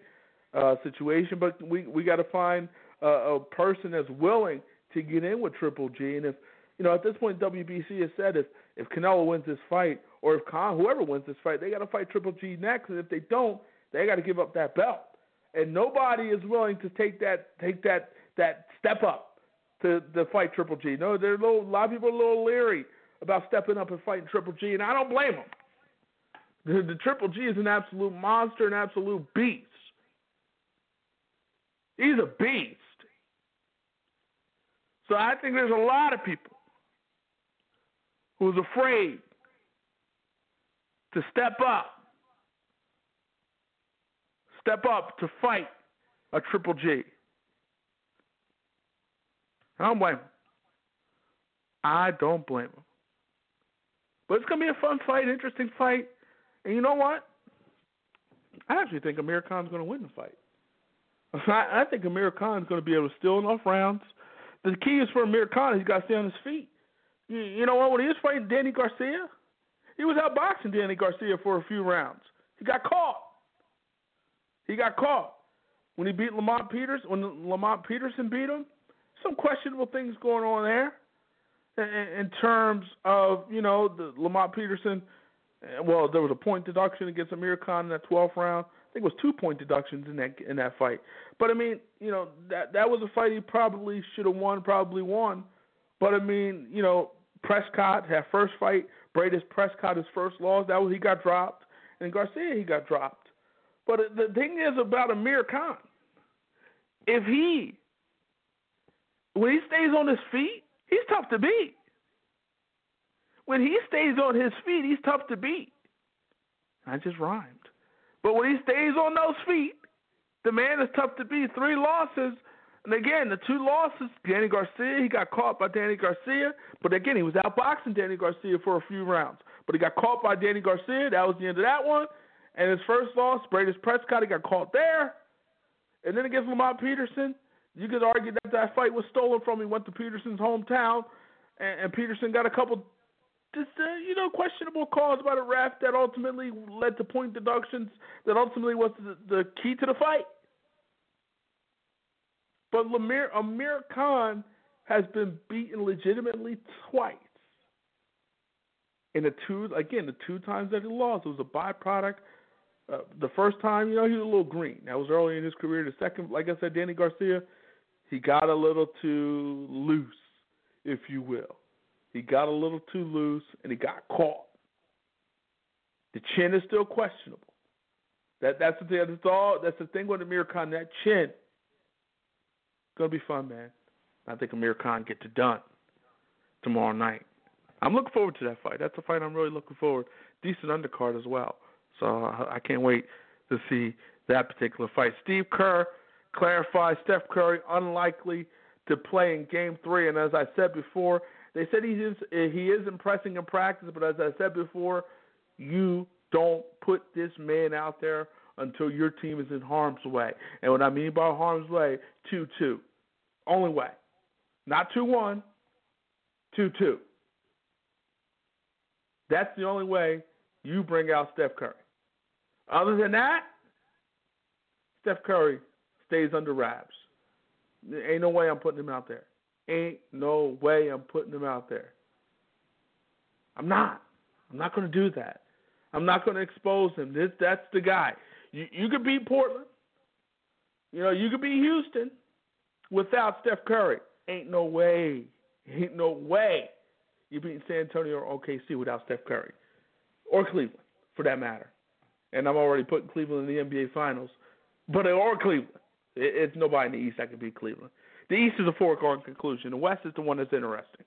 uh, situation, but we we got to find uh, a person that's willing to get in with Triple G. And if you know, at this point, WBC has said if if Canelo wins this fight, or if Khan, whoever wins this fight, they got to fight Triple G next. And if they don't, they got to give up that belt. And nobody is willing to take that take that that step up to to fight Triple G. No, there are a, a lot of people are a little leery about stepping up and fighting Triple G, and I don't blame them. The, the Triple G is an absolute monster, an absolute beast. He's a beast. So I think there's a lot of people who's afraid to step up, step up to fight a Triple G. I don't blame him. I don't blame him. But it's gonna be a fun fight, interesting fight. And you know what? I actually think Amir Khan's going to win the fight. (laughs) I, I think Amir Khan's going to be able to steal enough rounds. The key is for Amir Khan, he's got to stay on his feet. You, you know what? When he was fighting Danny Garcia, He was out boxing Danny Garcia for a few rounds. He got caught. He got caught when he beat Lamont Peters. When Lamont Peterson beat him, some questionable things going on there in, in terms of you know the Lamont Peterson. Uh, well, there was a point deduction against Amir Khan in that 12th round. I think it was two point deductions in that in that fight. But I mean, you know that that was a fight he probably should have won, probably won. But I mean, you know, Prescott had first fight. Breidis Prescott his first loss. That was he got dropped, and Garcia he got dropped. But the thing is about Amir Khan, if he when he stays on his feet, he's tough to beat. When he stays on his feet, he's tough to beat. I just rhymed. But when he stays on those feet, the man is tough to beat. Three losses. And again, the two losses, Danny Garcia, he got caught by Danny Garcia. But again, he was outboxing Danny Garcia for a few rounds. But he got caught by Danny Garcia. That was the end of that one. And his first loss, Breidis Prescott, he got caught there. And then against Lamont Peterson, you could argue that that fight was stolen from him. Went to Peterson's hometown, and, and Peterson got a couple, just uh, you know, questionable calls by the ref that ultimately led to point deductions. That ultimately was the, the key to the fight. But Amir Khan has been beaten legitimately twice. In the two, again, the two times that he lost, it was a byproduct uh, the first time, you know, he was a little green. That was early in his career. The second, like I said, Danny Garcia, he got a little too loose, if you will. He got a little too loose and he got caught. The chin is still questionable. That that's the thing. That's all. That's the thing with Amir Khan. That chin. Gonna be fun, man. I think Amir Khan gets it done tomorrow night. I'm looking forward to that fight. That's a fight I'm really looking forward. Decent undercard as well. So I can't wait to see that particular fight. Steve Kerr clarifies Steph Curry unlikely to play in Game Three, and as I said before, they said he is he is impressing in practice, but as I said before, you don't put this man out there until your team is in harm's way. And what I mean by harm's way, two two, only way, not two one, two two. That's the only way you bring out Steph Curry. Other than that, Steph Curry stays under wraps. Ain't no way I'm putting him out there. Ain't no way I'm putting him out there. I'm not. I'm not going to do that. I'm not going to expose him. This that's the guy. You you could beat Portland. You know, you could beat Houston without Steph Curry. Ain't no way. Ain't no way you beat San Antonio or OKC without Steph Curry. Or Cleveland, for that matter and I'm already putting Cleveland in the NBA Finals. But or Cleveland, it's nobody in the East that can beat Cleveland. The East is a foregone conclusion. The West is the one that's interesting.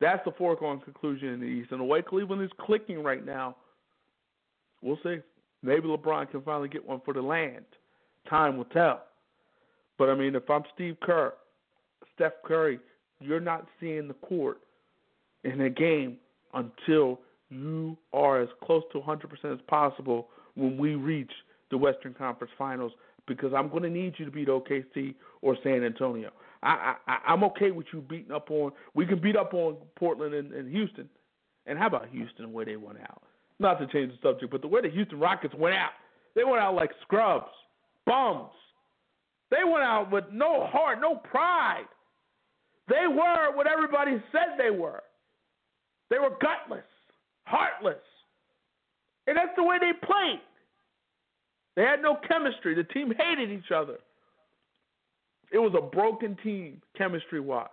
That's the foregone conclusion in the East, and the way Cleveland is clicking right now, we'll see. Maybe LeBron can finally get one for the land. Time will tell. But I mean, if I'm Steve Kerr, Steph Curry, you're not seeing the court in a game until you are as close to 100% as possible when we reach the Western Conference Finals because I'm going to need you to beat OKC or San Antonio. I, I, I'm okay with you beating up on. We can beat up on Portland and, and Houston. And how about Houston where they went out? Not to change the subject, but the way the Houston Rockets went out, they went out like scrubs, bums. They went out with no heart, no pride. They were what everybody said they were. They were gutless heartless. And that's the way they played. They had no chemistry. The team hated each other. It was a broken team, chemistry wise.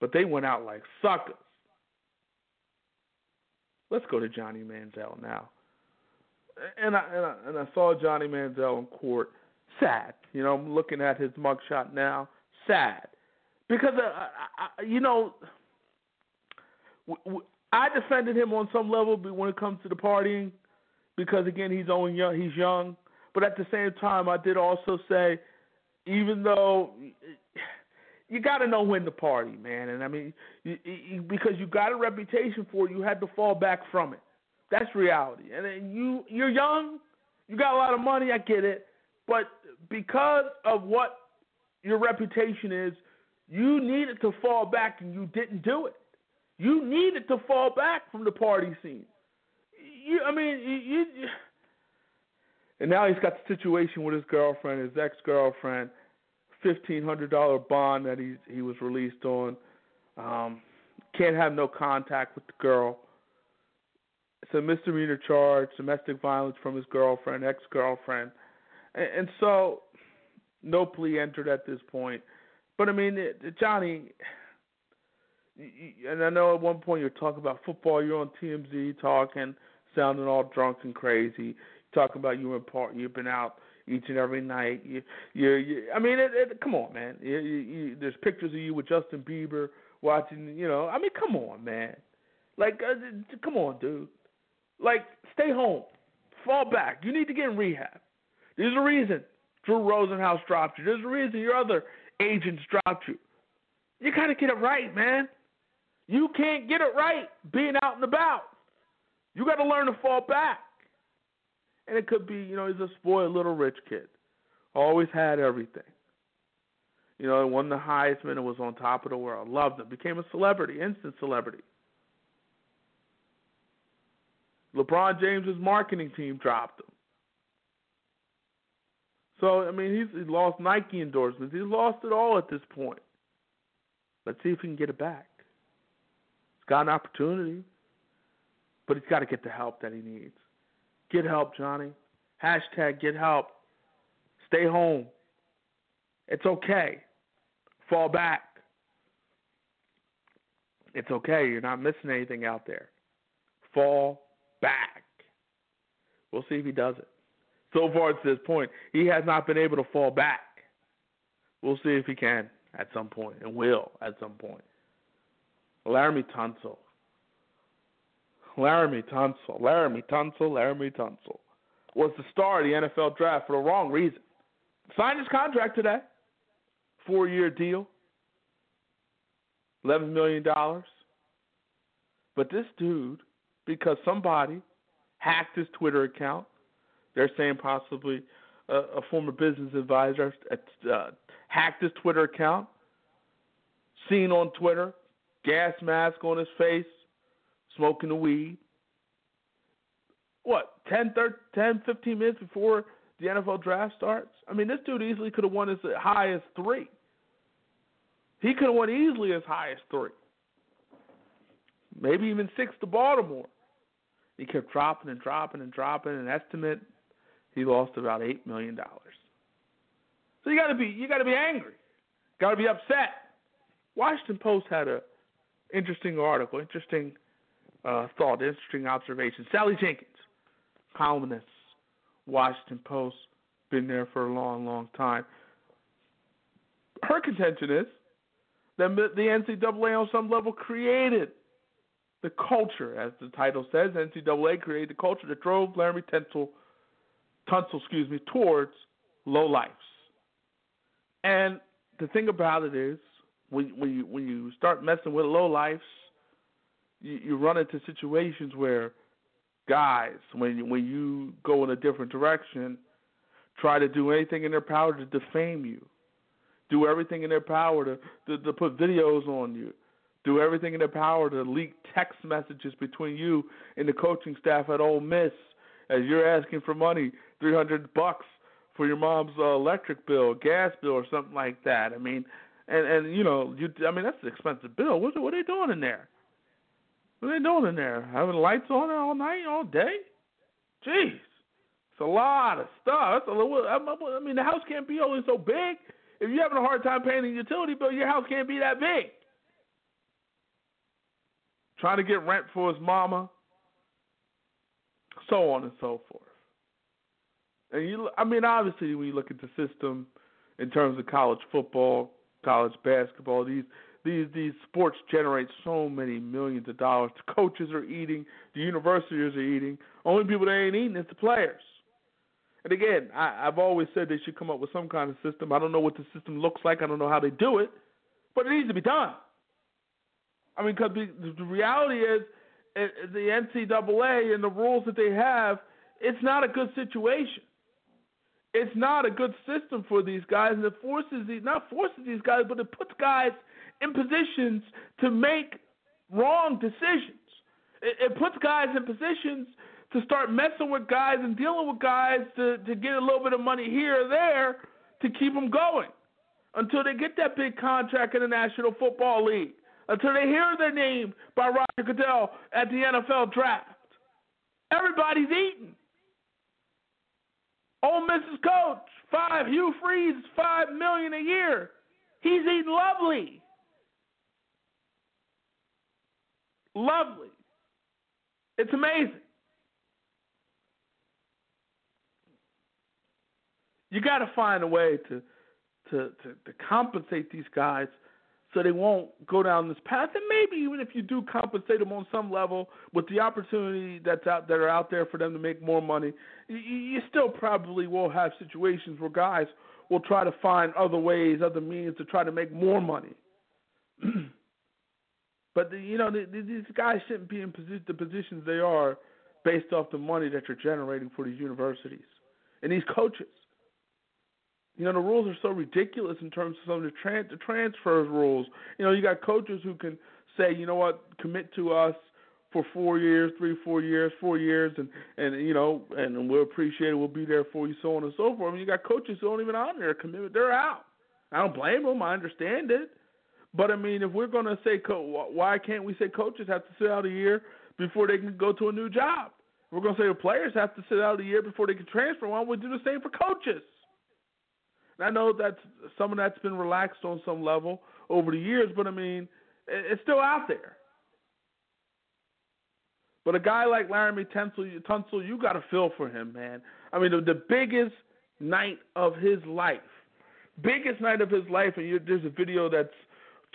But they went out like suckers. Let's go to Johnny Manziel now. And I, and I, and I saw Johnny Manziel in court. Sad. You know, I'm looking at his mugshot now. Sad. Because, uh, I, you know, I defended him on some level but when it comes to the partying, because again he's only young. He's young, but at the same time, I did also say, even though you got to know when to party, man, and I mean, you, you, because you got a reputation for it, you had to fall back from it. That's reality. And then you you're young, you got a lot of money. I get it, but because of what your reputation is, you needed to fall back, and you didn't do it. You needed to fall back from the party scene. You, I mean, you, you and now he's got the situation with his girlfriend, his ex-girlfriend, fifteen hundred dollar bond that he he was released on. Um, can't have no contact with the girl. It's a misdemeanor charge, domestic violence from his girlfriend, ex-girlfriend, and, and so no plea entered at this point. But I mean, Johnny, and I know at one point you're talking about football. You're on TMZ talking, sounding all drunk and crazy. Talking about you in part, you've been out each and every night. You, you, you I mean, it, it, come on, man. You, you, you, there's pictures of you with Justin Bieber watching. You know, I mean, come on, man. Like, uh, come on, dude. Like, stay home, fall back. You need to get in rehab. There's a reason Drew Rosenhaus dropped you. There's a reason your other agents dropped you. You got to get it right, man. You can't get it right being out and about. You got to learn to fall back. And it could be, you know, he's a spoiled little rich kid. Always had everything. You know, won the Heisman and was on top of the world. Loved him. Became a celebrity, instant celebrity. LeBron James's marketing team dropped him. So I mean, he's he lost Nike endorsements. He's lost it all at this point. Let's see if he can get it back. He's got an opportunity, but he's got to get the help that he needs. Get help, Johnny. Hashtag get help. Stay home. It's okay. Fall back. It's okay. You're not missing anything out there. Fall back. We'll see if he does it. So far to this point, he has not been able to fall back. We'll see if he can at some point and will at some point. Laremy Tunsil. Laremy Tunsil. Laremy Tunsil. Laremy Tunsil was the star of the NFL draft for the wrong reason. Signed his contract today. Four year deal. $11 million. But this dude, because somebody hacked his Twitter account, they're saying possibly a, a former business advisor uh, hacked his Twitter account, seen on Twitter, gas mask on his face, smoking the weed. What, 10, 13, 10, 15 minutes before the NFL draft starts? I mean, this dude easily could have won as high as three. He could have won easily as high as three. Maybe even six to Baltimore. He kept dropping and dropping and dropping. An estimate he lost about eight million dollars. So you got to be you got to be angry, got to be upset. Washington Post had a interesting article, interesting uh, thought, interesting observation. Sally Jenkins, columnist, Washington Post, been there for a long, long time. Her contention is that the NCAA on some level created the culture, as the title says. NCAA created the culture that drove Laremy Tunsil Tunsil, excuse me, towards low lives. And the thing about it is, when when you when you start messing with low lives, you, you run into situations where guys, when when you go in a different direction, try to do anything in their power to defame you, do everything in their power to to, to put videos on you, do everything in their power to leak text messages between you and the coaching staff at Ole Miss as you're asking for money three hundred bucks for your mom's uh, electric bill, gas bill, or something like that. I mean, and and you know, you I mean that's an expensive bill. What what are they doing in there? What are they doing in there? Having lights on all night, all day? Jeez, it's a lot of stuff. That's a little, I mean, the house can't be only so big. If you're having a hard time paying the utility bill, your house can't be that big. Trying to get rent for his mama, so on and so forth. And you, I mean, obviously, when you look at the system in terms of college football, college basketball, these these these sports generate so many millions of dollars. The coaches are eating, the universities are eating. Only people that ain't eating is the players. And again, I, I've always said they should come up with some kind of system. I don't know what the system looks like. I don't know how they do it, but it needs to be done. I mean, because the, the reality is, eh, the NCAA and the rules that they have, it's not a good situation it's not a good system for these guys, and it forces these not forces these guys, but it puts guys in positions to make wrong decisions. It, it puts guys in positions to start messing with guys and dealing with guys to, to get a little bit of money here or there to keep them going until they get that big contract in the National Football League, until they hear their name by Roger Goodell at the NFL draft. Everybody's eating. Ole Miss's coach, five Hugh Freeze, five million a year. He's eating lovely. Lovely. It's amazing. You got to find a way to, to to to compensate these guys so they won't go down this path. And maybe even if you do compensate them on some level with the opportunity that's out that are out there for them to make more money, you, you still probably will have situations where guys will try to find other ways, other means to try to make more money. (clears throat) but the, you know, the, the, these guys shouldn't be in posi- the positions they are based off the money that you're generating for these universities and these coaches. You know, the rules are so ridiculous in terms of some of the, tran- the transfers rules. You know, you got coaches who can say, you know what, commit to us for four years, three, four years, four years, and and you know, and we'll appreciate it. We'll be there for you, so on and so forth. I mean, you got coaches who don't even honor their commitment; they're out. I don't blame them. I understand it, but I mean, if we're going to say, co- why can't we say coaches have to sit out a year before they can go to a new job? We're going to say the players have to sit out a year before they can transfer. Why don't we do the same for coaches? And I know that some of that's been relaxed on some level over the years, but I mean, it's still out there. But a guy like Laremy Tunsil, Tunsil you got to feel for him, man. I mean, the, the biggest night of his life, biggest night of his life, and you, there's a video that's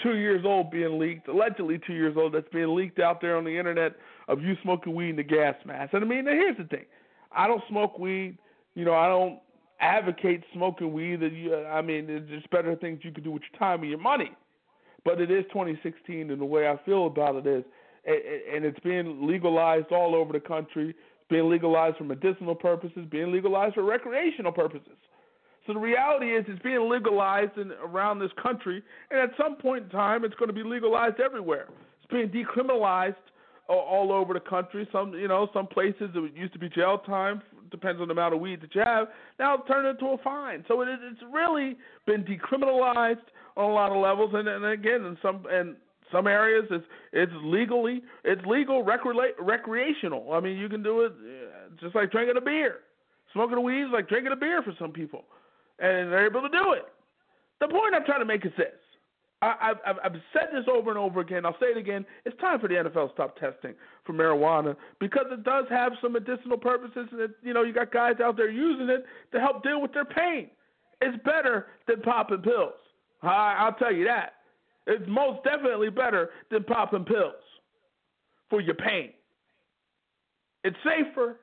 two years old being leaked, allegedly two years old, that's being leaked out there on the internet of you smoking weed in the gas mask. And I mean, here's the thing: I don't smoke weed. You know, I don't advocate smoking weed. That you, uh, I mean, there's better things you can do with your time and your money. But it is 2016, and the way I feel about it is, and it's being legalized all over the country. It's being legalized for medicinal purposes, being legalized for recreational purposes. So the reality is, it's being legalized in, around this country, and at some point in time, it's going to be legalized everywhere. It's being decriminalized all over the country. Some, you know, some places it used to be jail time, depends on the amount of weed that you have. Now it's turned into a fine. So it, it's really been decriminalized on a lot of levels, and, and again, in some and some areas it's it's legally it's legal recre- recreational. I mean, you can do it uh, just like drinking a beer. Smoking a weed is like drinking a beer for some people, and they're able to do it. The point I'm trying to make is this: I, I've, I've said this over and over again. I'll say it again. It's time for the NFL to stop testing for marijuana because it does have some medicinal purposes, and it, you know you got guys out there using it to help deal with their pain. It's better than popping pills. I, I'll tell you that. It's most definitely better than popping pills for your pain. It's safer.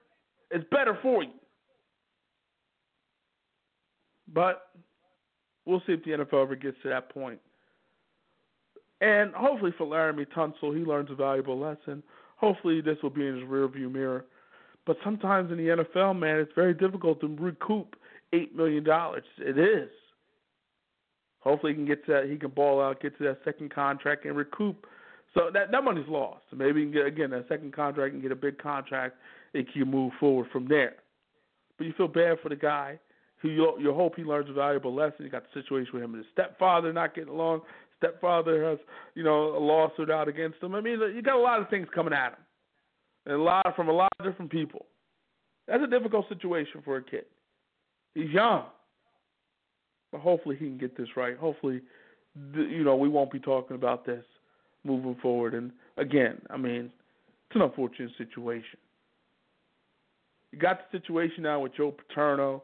It's better for you. But we'll see if the NFL ever gets to that point. And hopefully for Laremy Tunsil, he learns a valuable lesson. Hopefully this will be in his rearview mirror. But sometimes in the NFL, man, it's very difficult to recoup eight million dollars. It is. Hopefully he can get to that. He can ball out, get to that second contract, and recoup. So that that money's lost. Maybe he can get again that second contract and get a big contract. It can move forward from there. But you feel bad for the guy who you, you hope he learns a valuable lesson. You got the situation with him and his stepfather not getting along stepfather has, you know, a lawsuit out against him. I mean, you got a lot of things coming at him, and a lot from a lot of different people. That's a difficult situation for a kid. He's young, but hopefully he can get this right. Hopefully, you know, we won't be talking about this moving forward. And again, I mean, it's an unfortunate situation. You got the situation now with Joe Paterno.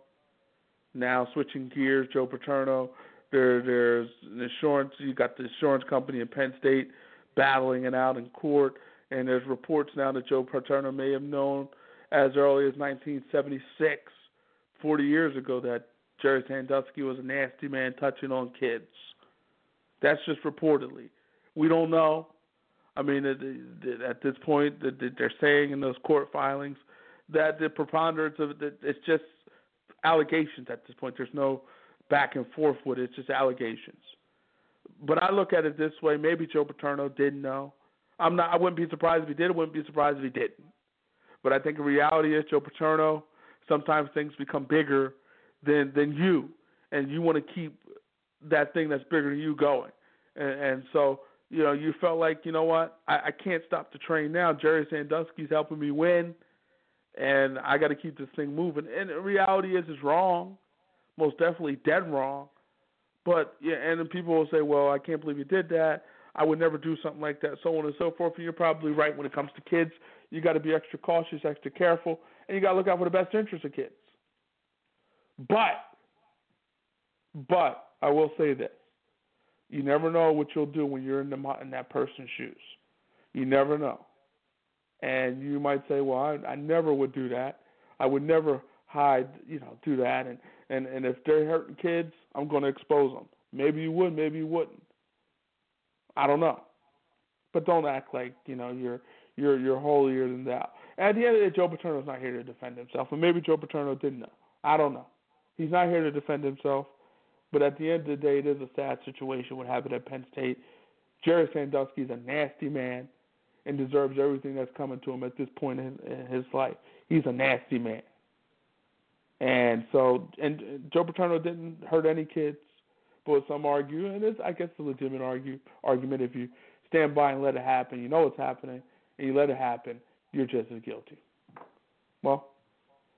Now switching gears, Joe Paterno there, there's an insurance. You got the insurance company in Penn State battling it out in court, and there's reports now that Joe Paterno may have known as early as 1976, 40 years ago, that Jerry Sandusky was a nasty man touching on kids. That's just reportedly. We don't know. I mean, at this point, they're saying in those court filings that the preponderance of it, it's just allegations at this point. There's no back and forth with it. It's just allegations. But I look at it this way: maybe Joe Paterno didn't know. I'm not. I wouldn't be surprised if he did. I wouldn't be surprised if he didn't. But I think the reality is Joe Paterno. Sometimes things become bigger than than you, and you want to keep that thing that's bigger than you going. And, and so you know you felt like you know what I, I can't stop the train now. Jerry Sandusky's helping me win, and I got to keep this thing moving. And the reality is, it's wrong, most definitely dead wrong. But yeah, and then people will say, well, I can't believe you did that. I would never do something like that, so on and so forth. And you're probably right when it comes to kids. You got to be extra cautious, extra careful, and you got to look out for the best interest of kids. But, but I will say this: you never know what you'll do when you're in the in that person's shoes. You never know, and you might say, "Well, I, I never would do that. I would never hide, you know, do that." And and and if they're hurting kids, I'm going to expose them. Maybe you would, maybe you wouldn't. I don't know. But don't act like you know you're you're you're holier than thou. At the end of the day, Joe Paterno's not here to defend himself, and maybe Joe Paterno didn't know. I don't know. He's not here to defend himself. But at the end of the day, it is a sad situation what happened at Penn State. Jerry Sandusky is a nasty man and deserves everything that's coming to him at this point in, in his life. He's a nasty man. And so, and Joe Paterno didn't hurt any kids, but some argue, and it's I guess a legitimate argue argument if you stand by and let it happen. You know what's happening, and you let it happen. You're just as guilty. Well,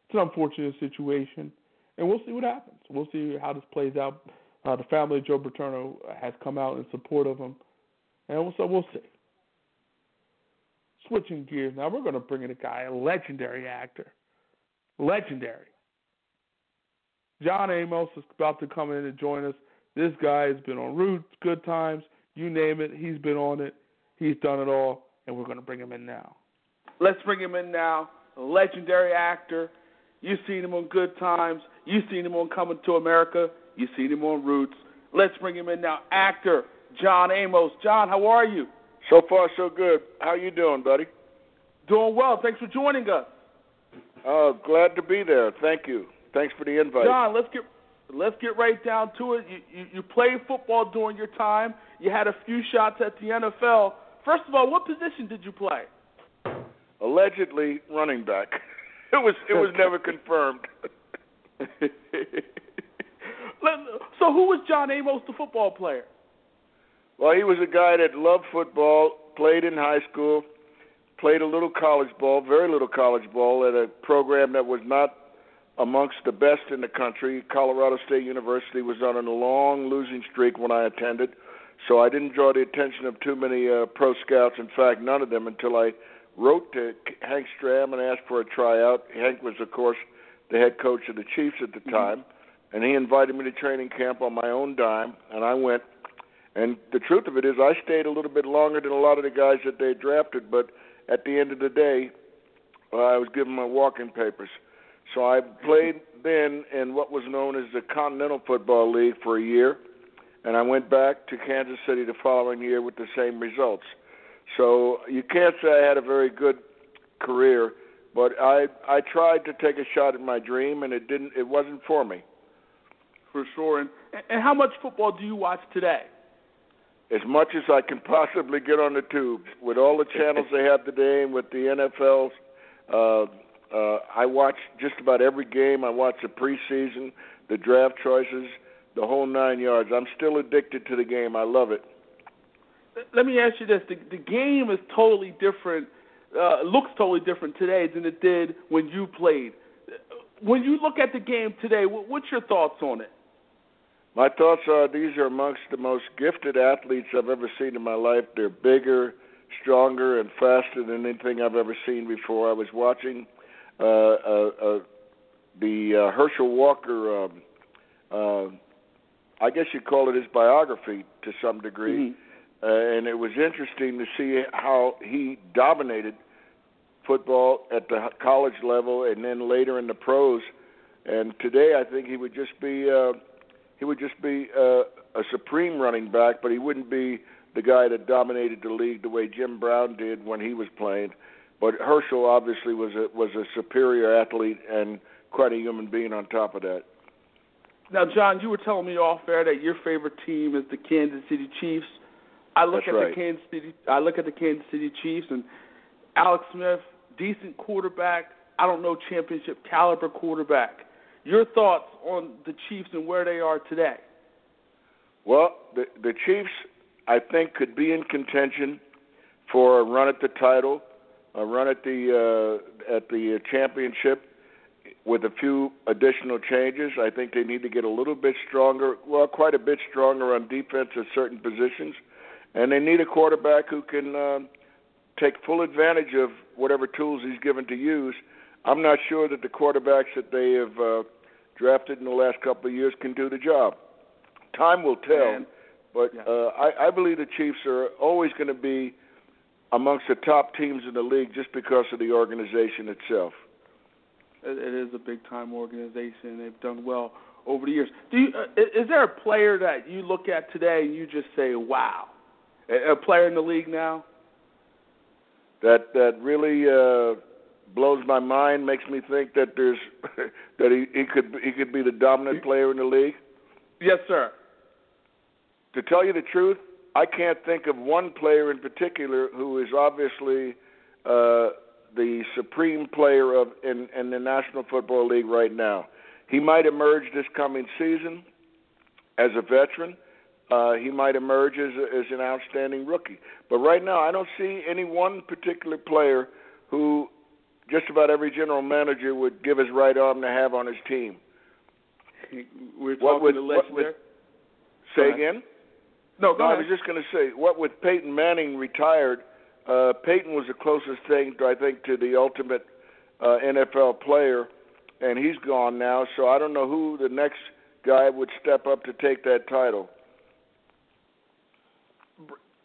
it's an unfortunate situation, and we'll see what happens. We'll see how this plays out. Uh, the family of Joe Paterno has come out in support of him, and so we'll see. Switching gears now, we're going to bring in a guy, a legendary actor, legendary. John Amos is about to come in and join us. This guy has been on Roots, Good Times, you name it. He's been on it. He's done it all, and we're going to bring him in now. Let's bring him in now. Legendary actor. You've seen him on Good Times. You've seen him on Coming to America. You've seen him on Roots. Let's bring him in now. Actor John Amos. John, how are you? So far, so good. How you doing, buddy? Doing well. Thanks for joining us. Uh, glad to be there. Thank you. Thanks for the invite. John, let's get let's get right down to it. You, you you played football during your time. You had a few shots at the NFL. First of all, what position did you play? Allegedly running back. (laughs) It was it was (laughs) never confirmed. so who was John Amos, the football player? Well, he was a guy that loved football, played in high school, played a little college ball, very little college ball at a program that was not amongst the best in the country. Colorado State University was on a long losing streak when I attended, so I didn't draw the attention of too many uh, pro scouts. In fact, none of them until I wrote to Hank Stram and asked for a tryout. Hank was, of course, the head coach of the Chiefs at the mm-hmm. time, and he invited me to training camp on my own dime, and I went. And the truth of it is, I stayed a little bit longer than a lot of the guys that they drafted, but at the end of the day, uh, I was given my walking papers. So I played then in what was known as the Continental Football League for a year, and I went back to Kansas City the following year with the same results. So you can't say I had a very good career, but I I tried to take a shot at my dream, and it didn't. It wasn't for me. For sure. And and how much football do you watch today? As much as I can possibly get on the tube, with all the channels they have today, and with the NFL's. Uh, uh, I watch just about every game. I watch the preseason, the draft choices, the whole nine yards. I'm still addicted to the game. I love it. Let me ask you this: the, the game is totally different. Uh, looks totally different today than it did when you played. When you look at the game today, what's your thoughts on it? My thoughts are these are amongst the most gifted athletes I've ever seen in my life. They're bigger, stronger, and faster than anything I've ever seen before. I was watching uh, uh, uh, the uh, Herschel Walker. Um, uh, I guess you'd call it his biography to some degree, mm-hmm. uh, and it was interesting to see how he dominated football at the college level and then later in the pros. And today, I think he would just be uh, he would just be uh, a supreme running back, but he wouldn't be the guy that dominated the league the way Jim Brown did when he was playing. But Herschel obviously was a was a superior athlete and quite a human being on top of that. Now, John, you were telling me off air that your favorite team is the Kansas City Chiefs. I look That's at right. the Kansas City. I look at the Kansas City Chiefs and Alex Smith, decent quarterback. I don't know championship caliber quarterback. Your thoughts on the Chiefs and where they are today? Well, the the Chiefs, I think, could be in contention for a run at the title, a run at the uh, at the championship, with a few additional changes. I think they need to get a little bit stronger, well, quite a bit stronger on defense at certain positions, and they need a quarterback who can uh, take full advantage of whatever tools he's given to use. I'm not sure that the quarterbacks that they have uh, drafted in the last couple of years can do the job. Time will tell, And- but yeah. uh, I, I believe the Chiefs are always going to be amongst the top teams in the league just because of the organization itself. It, it is a big time organization. They've done well over the years. Do you, uh, is there a player that you look at today and you just say, "Wow"? A, a player in the league now? That that really uh, blows my mind. Makes me think that there's (laughs) that he, he could he could be the dominant player in the league. Yes, sir. To tell you the truth, I can't think of one player in particular who is obviously uh, the supreme player of in, in the National Football League right now. He might emerge this coming season as a veteran. Uh, he might emerge as, a, as an outstanding rookie. But right now, I don't see any one particular player who just about every general manager would give his right arm to have on his team. We're What talking would- to what would- Say ahead. again? No, go no, I was just going to say, what with Peyton Manning retired, uh, Peyton was the closest thing, to, I think, to the ultimate uh, NFL player, and he's gone now. So I don't know who the next guy would step up to take that title.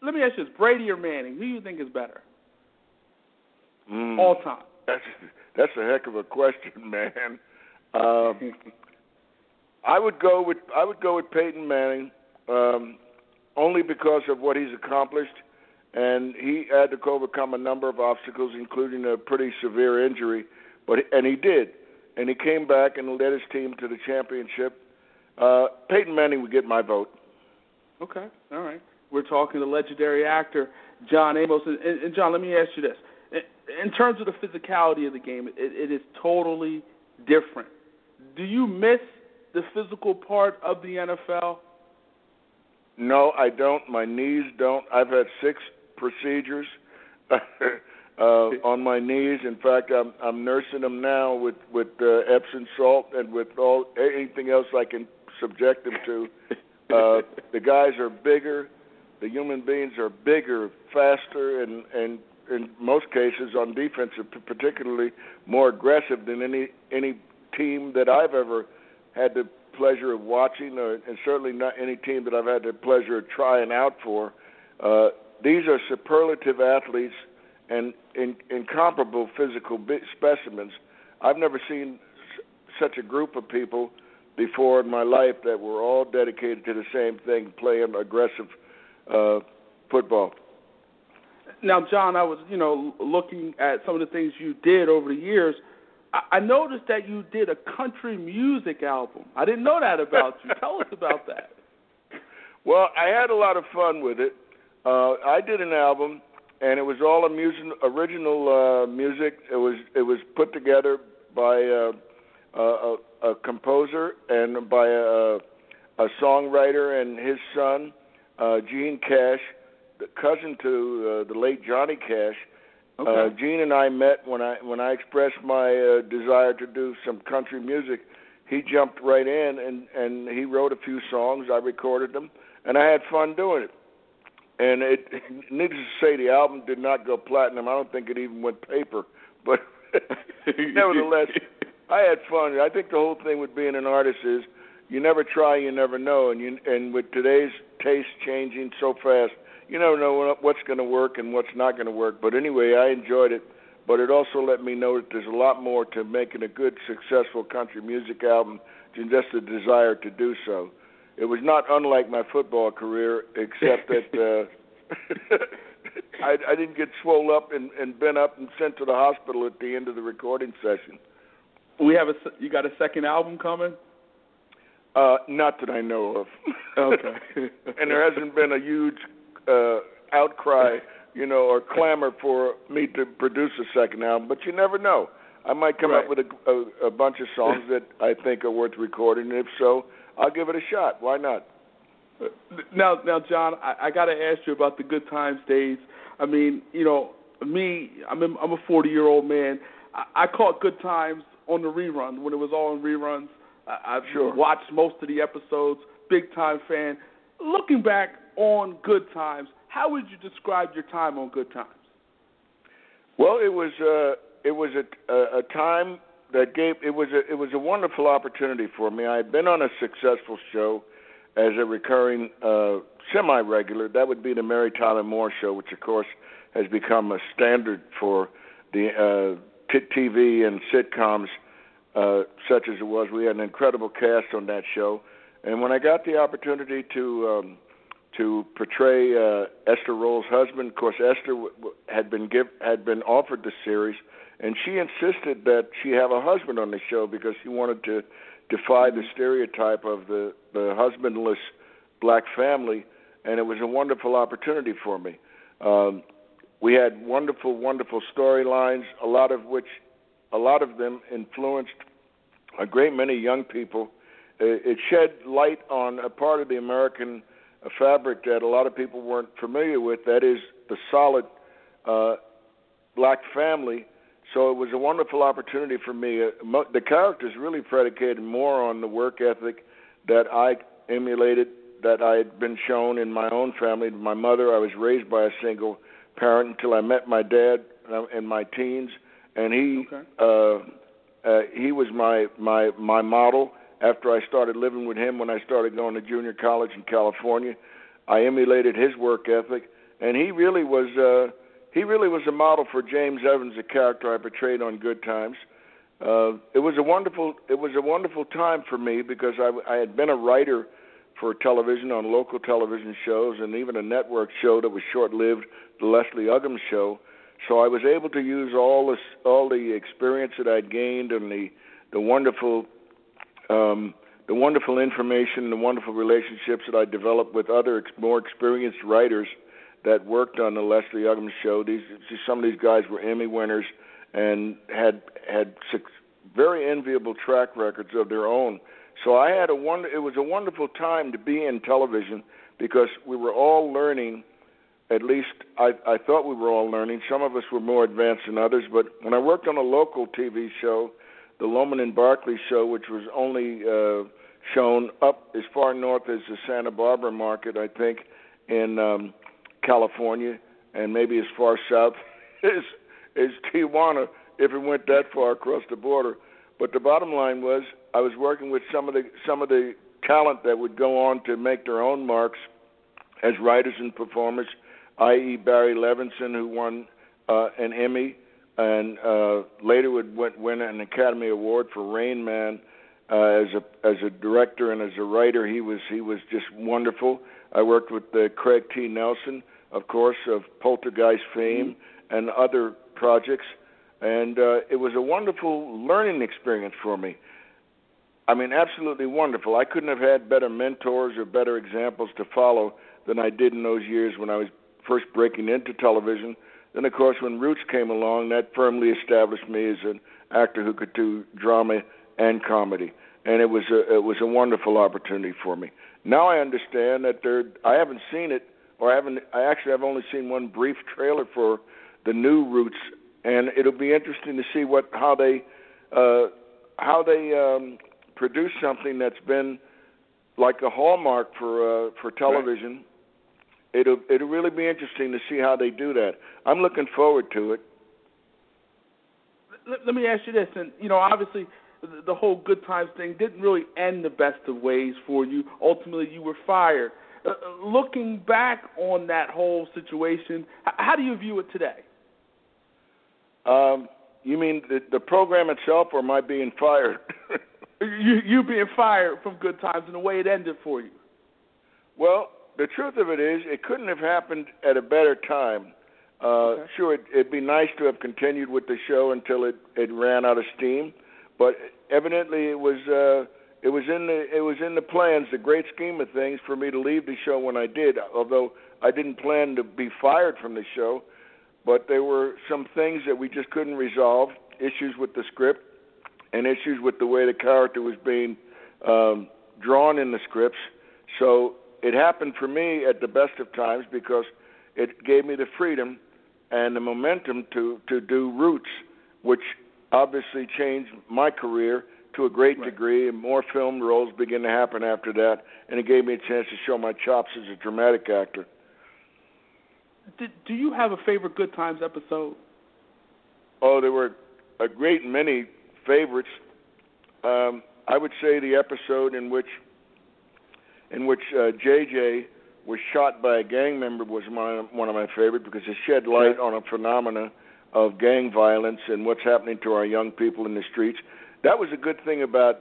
Let me ask you this: Brady or Manning? Who do you think is better Mm. all time? That's that's a heck of a question, (laughs) man. Um, I would go with I would go with Peyton Manning, um, only because of what he's accomplished, and he had to overcome a number of obstacles, including a pretty severe injury. But and he did, and he came back and led his team to the championship. Uh, Peyton Manning would get my vote. Okay, all right. We're talking to legendary actor John Amos, and, and John, let me ask you this: in, terms of the physicality of the game, it, it is totally different. Do you miss the physical part of the NFL? No, I don't. My knees don't. I've had six procedures (laughs) uh, on my knees. In fact, I'm I'm nursing them now with with uh, Epsom salt and with all anything else I can subject them to. (laughs) Uh, the guys are bigger. The human beings are bigger, faster, and and in most cases on defense, are particularly more aggressive than any any team that I've ever had the pleasure of watching, or, and certainly not any team that I've had the pleasure of trying out for. Uh, these are superlative athletes and in, incomparable physical specimens. I've never seen such a group of people before in my life that were all dedicated to the same thing, playing aggressive uh, football. Now, John, I was you know looking at some of the things you did over the years. I, noticed that you did a country music album. I didn't know that about you. Tell us about that. (laughs) Well, I had a lot of fun with it. Uh, I did an album, and it was all a music, original uh, music. It was it was put together by uh, a, a composer and by a, a songwriter and his son, uh, Gene Cash, the cousin to uh, the late Johnny Cash. Okay. Uh, Gene and I met when I when I expressed my uh, desire to do some country music. He jumped right in and and he wrote a few songs. I recorded them, and I had fun doing it. And it, (laughs) needless to say, the album did not go platinum. I don't think it even went paper, (laughs) but (laughs) nevertheless, I had fun. I think the whole thing with being an artist is you never try, you never know, and you and with today's taste changing so fast, you never know what's going to work and what's not going to work. But anyway, I enjoyed it. But it also let me know that there's a lot more to making a good, successful country music album than just a desire to do so. It was not unlike my football career, except that (laughs) uh, (laughs) I, I didn't get swole up and, and bent up and sent to the hospital at the end of the recording session. We have a you got a second album coming? Uh, not that I know of. Okay. (laughs) and there hasn't been a huge uh, outcry, you know, or clamor for me to produce a second album. But you never know. I might come Right. up with a, a, a bunch of songs that (laughs) I think are worth recording, and if so, I'll give it a shot. Why not? Now, now, John, I, I got to ask you about the Good Times days. I mean, you know, me, I'm a, I'm a 40 year old man. I, I caught Good Times on the rerun when it was all in reruns. I, I've Sure. watched most of the episodes. Big time fan. Looking back on Good Times, how would you describe your time on Good Times? Well, it was uh, it was a, a, time that gave it was a it was a wonderful opportunity for me. I had been on a successful show as a recurring uh, semi-regular. That would be the Mary Tyler Moore Show, which of course has become a standard for the uh, TV and sitcoms uh, such as it was. We had an incredible cast on that show, and when I got the opportunity to um, to portray uh, Esther Rolle's husband. Of course, Esther had been give, had been offered the series, and she insisted that she have a husband on the show because she wanted to defy the stereotype of the the husbandless black family, and it was a wonderful opportunity for me. Um, we had wonderful, wonderful storylines, a lot of which, a lot of them influenced a great many young people. It, it shed light on a part of the American uh, fabric that a lot of people weren't familiar with. That is the solid uh, black family. So it was a wonderful opportunity for me. Uh, mo- the characters really predicated more on the work ethic that I emulated, that I had been shown in my own family. My mother, I was raised by a single parent until I met my dad uh, in my teens, and he Okay. uh, uh, he was my my my model. After I started living with him, when I started going to junior college in California, I emulated his work ethic, and he really was uh, he really was a model for James Evans, a character I portrayed on Good Times. Uh, it was a wonderful it was a wonderful time for me because I, I had been a writer for television on local television shows and even a network show that was short lived, the Leslie Uggams show. So I was able to use all this all the experience that I'd gained and the the wonderful um, the wonderful information, and the wonderful relationships that I developed with other more experienced writers that worked on the Leslie Uggams show. These some of these guys were Emmy winners and had had suc very enviable track records of their own. So I had a wonder. It was a wonderful time to be in television because we were all learning. At least I, I thought we were all learning. Some of us were more advanced than others. But when I worked on a local TV show, the Lohman and Barkley show, which was only uh, shown up as far north as the Santa Barbara market, I think, in um, California, and maybe as far south (laughs) as as Tijuana, if it went that far across the border. But the bottom line was, I was working with some of the some of the talent that would go on to make their own marks as writers and performers, i.e., Barry Levinson, who won uh, an Emmy and uh, later would win, win an Academy Award for Rain Man. Uh, as a as a director and as a writer, he was he was just wonderful. I worked with uh, Craig T. Nelson, of course, of Poltergeist fame and other projects, and uh, it was a wonderful learning experience for me. I mean, absolutely wonderful. I couldn't have had better mentors or better examples to follow than I did in those years when I was first breaking into television. Then, of course, when Roots came along, that firmly established me as an actor who could do drama and comedy, and it was a it was a wonderful opportunity for me. Now I understand that there. I haven't seen it, or I haven't. I actually have only seen one brief trailer for the new Roots, and it'll be interesting to see what how they uh, how they um, produce something that's been like a hallmark for uh, for television. It'll it'll really be interesting to see how they do that. I'm looking forward to it. Let, let me ask you this, and you know, obviously, the, the whole good times thing didn't really end the best of ways for you. Ultimately, you were fired. Uh, uh, looking back on that whole situation, h- how do you view it today? Um, you mean the, the program itself, or my being fired? (laughs) you you being fired from Good Times and the way it ended for you. Well, the truth of it is, it couldn't have happened at a better time. Uh, Okay. Sure, it, it'd be nice to have continued with the show until it, it ran out of steam, but evidently it was uh, it was in the it was in the plans, the great scheme of things, for me to leave the show when I did. Although I didn't plan to be fired from the show, but there were some things that we just couldn't resolve, issues with the script, and issues with the way the character was being um, drawn in the scripts. So it happened for me at the best of times because it gave me the freedom and the momentum to to do Roots, which obviously changed my career to a great Right. degree, and more film roles began to happen after that, and it gave me a chance to show my chops as a dramatic actor. Did, do you have a favorite Good Times episode? Oh, there were a great many favorites. Um, I would say the episode in which in which uh, JJ was shot by a gang member was my, one of my favorite because it shed light on a phenomena of gang violence and what's happening to our young people in the streets. That was a good thing about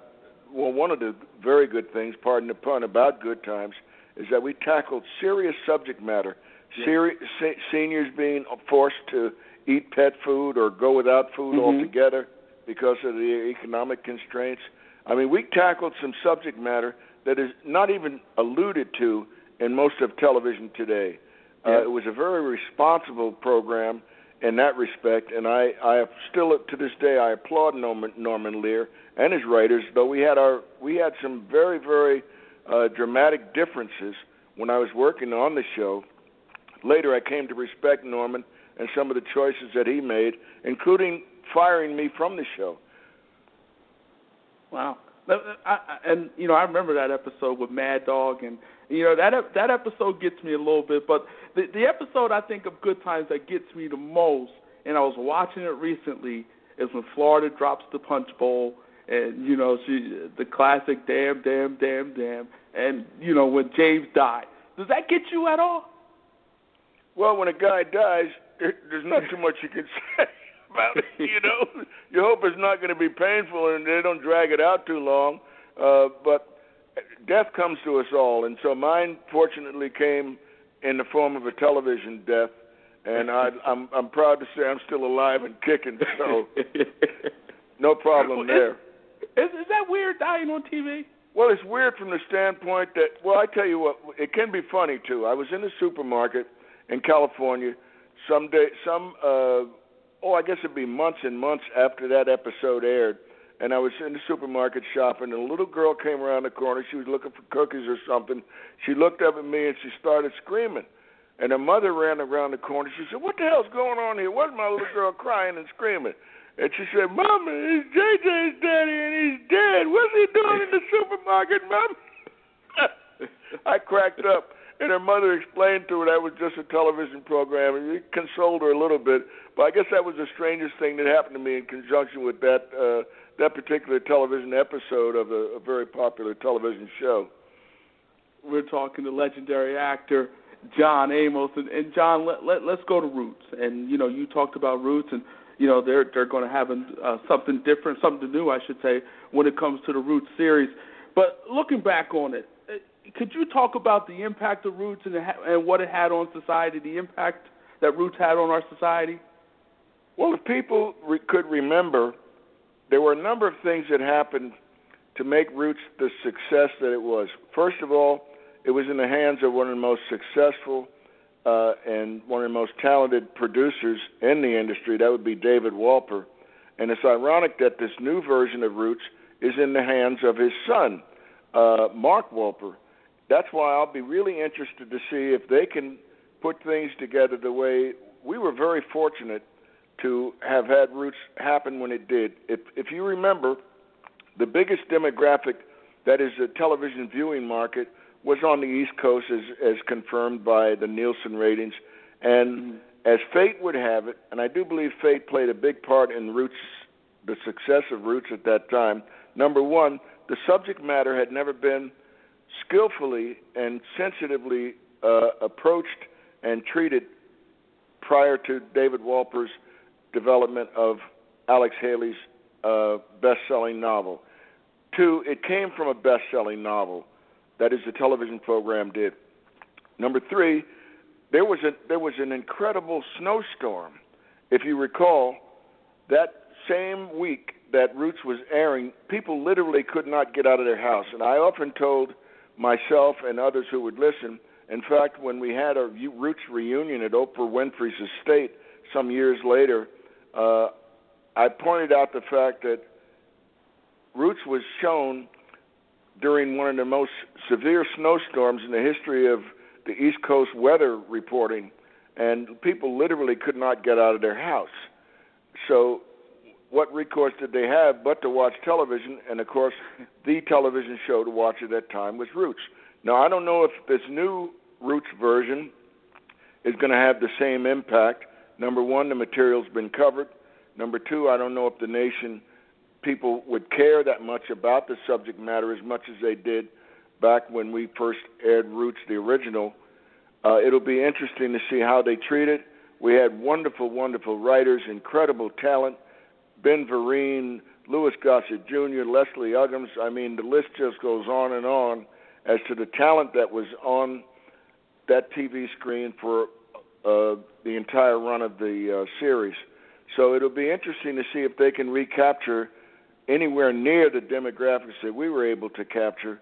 well, one of the very good things, pardon the pun, about Good Times is that we tackled serious subject matter. Seri- se- seniors being forced to eat pet food or go without food Mhm. altogether because of the economic constraints. I mean, we tackled some subject matter that is not even alluded to in most of television today. Yeah. Uh, it was a very responsible program in that respect, and I, I still to this day I applaud Norman, Norman Lear and his writers. Though we had our we had some very very uh, dramatic differences when I was working on the show. Later, I came to respect Norman and some of the choices that he made, including firing me from the show. Wow. Uh, I, I- and you know, I remember that episode with Mad Dog, and you know that that episode gets me a little bit. But the the episode I think of Good Times that gets me the most, and I was watching it recently, is when Florida drops the punch bowl, and you know she the classic damn damn damn damn, and you know when James died. Does that get you at all? Well, when a guy dies, there's not too much you can (laughs) say about it. You know, (laughs) you hope it's not going to be painful and they don't drag it out too long. Uh, but death comes to us all, and so mine fortunately came in the form of a television death, and I, I'm I'm proud to say I'm still alive and kicking. So (laughs) no problem there. Is, is that weird dying on TV? Well, it's weird from the standpoint that, well, I tell you what, it can be funny too. I was in the supermarket in California some day, some, uh, oh, I guess it'd be months and months after that episode aired, and I was in the supermarket shopping, and a little girl came around the corner. She was looking for cookies or something. She looked up at me and she started screaming. And her mother ran around the corner. She said, "What the hell's going on here? Why's my little girl crying and screaming?" And she said, "Mama, it's JJ's daddy, and he's dead. What's he doing in the supermarket, Mom?" (laughs) I cracked up, and her mother explained to her that was just a television program, and it consoled her a little bit. But I guess that was the strangest thing that happened to me in conjunction with that uh, that particular television episode of a, a very popular television show. we're talking to legendary actor John Amos, and, and John, let, let let's go to Roots. And you know, you talked about Roots, and you know they're they're going to have uh, something different, something new, I should say, when it comes to the Roots series. But looking back on it, could you talk about the impact of Roots and, and what it had on society, the impact that Roots had on our society? Well, if people re- could remember, there were a number of things that happened to make Roots the success that it was. First of all, it was in the hands of one of the most successful uh, and one of the most talented producers in the industry. That would be David Wolper. And it's ironic that this new version of Roots is in the hands of his son, uh, Mark Wolper. That's why I'll be really interested to see if they can put things together the way we were very fortunate to have had Roots happen when it did. If if you remember, the biggest demographic that is the television viewing market was on the East Coast, as as confirmed by the Nielsen ratings, and mm-hmm. as fate would have it, and I do believe fate played a big part in Roots, the success of Roots at that time. Number one, the subject matter had never been skillfully and sensitively uh, approached and treated prior to David Wolper's development of Alex Haley's uh, best-selling novel. Two, it came from a best-selling novel. That is, the television program did. Number three, there was a there was an incredible snowstorm. If you recall, that same week that Roots was airing, people literally could not get out of their house. And I often told myself and others who would listen, in fact, when we had our Roots reunion at Oprah Winfrey's estate some years later, uh, I pointed out the fact that Roots was shown during one of the most severe snowstorms in the history of the East Coast weather reporting, and people literally could not get out of their house. So what recourse did they have but to watch television? And of course, the television show to watch at that time was Roots. Now, I don't know if this new Roots version is going to have the same impact. Number one, the material's been covered. Number two, I don't know if the nation people would care that much about the subject matter as much as they did back when we first aired Roots, the original. Uh, it'll be interesting to see how they treat it. We had wonderful, wonderful writers, incredible talent Ben Vereen, Louis Gossett Jr., Leslie Uggams. I mean, the list just goes on and on as to the talent that was on that TV screen for uh, the entire run of the uh, series. So it'll be interesting to see if they can recapture anywhere near the demographics that we were able to capture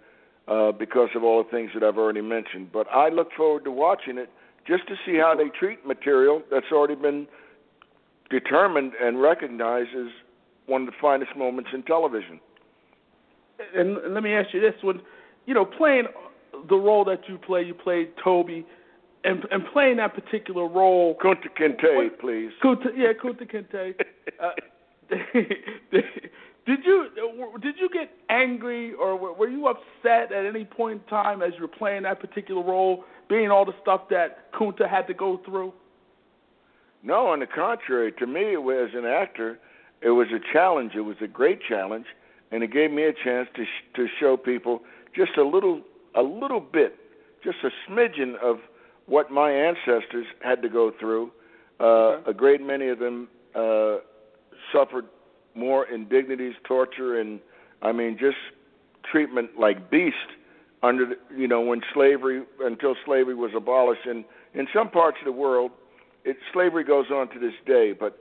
uh, because of all the things that I've already mentioned. But I look forward to watching it just to see how they treat material that's already been determined and recognized as one of the finest moments in television. And let me ask you this: when you know playing the role that you play, you played Toby, and and playing that particular role. Kunta Kinte, please. Kunta, yeah, Kunta Kinte. (laughs) uh, (laughs) did you did you get angry or were you upset at any point in time as you were playing that particular role, being all the stuff that Kunta had to go through? No, on the contrary, to me, as an actor, it was a challenge. It was a great challenge, and it gave me a chance to sh- to show people just a little, a little bit, just a smidgen of what my ancestors had to go through. Uh, okay. A great many of them uh, suffered more indignities, torture, and I mean, just treatment like beast under, the, you know, when slavery until slavery was abolished. And in some parts of the world, it, slavery goes on to this day, but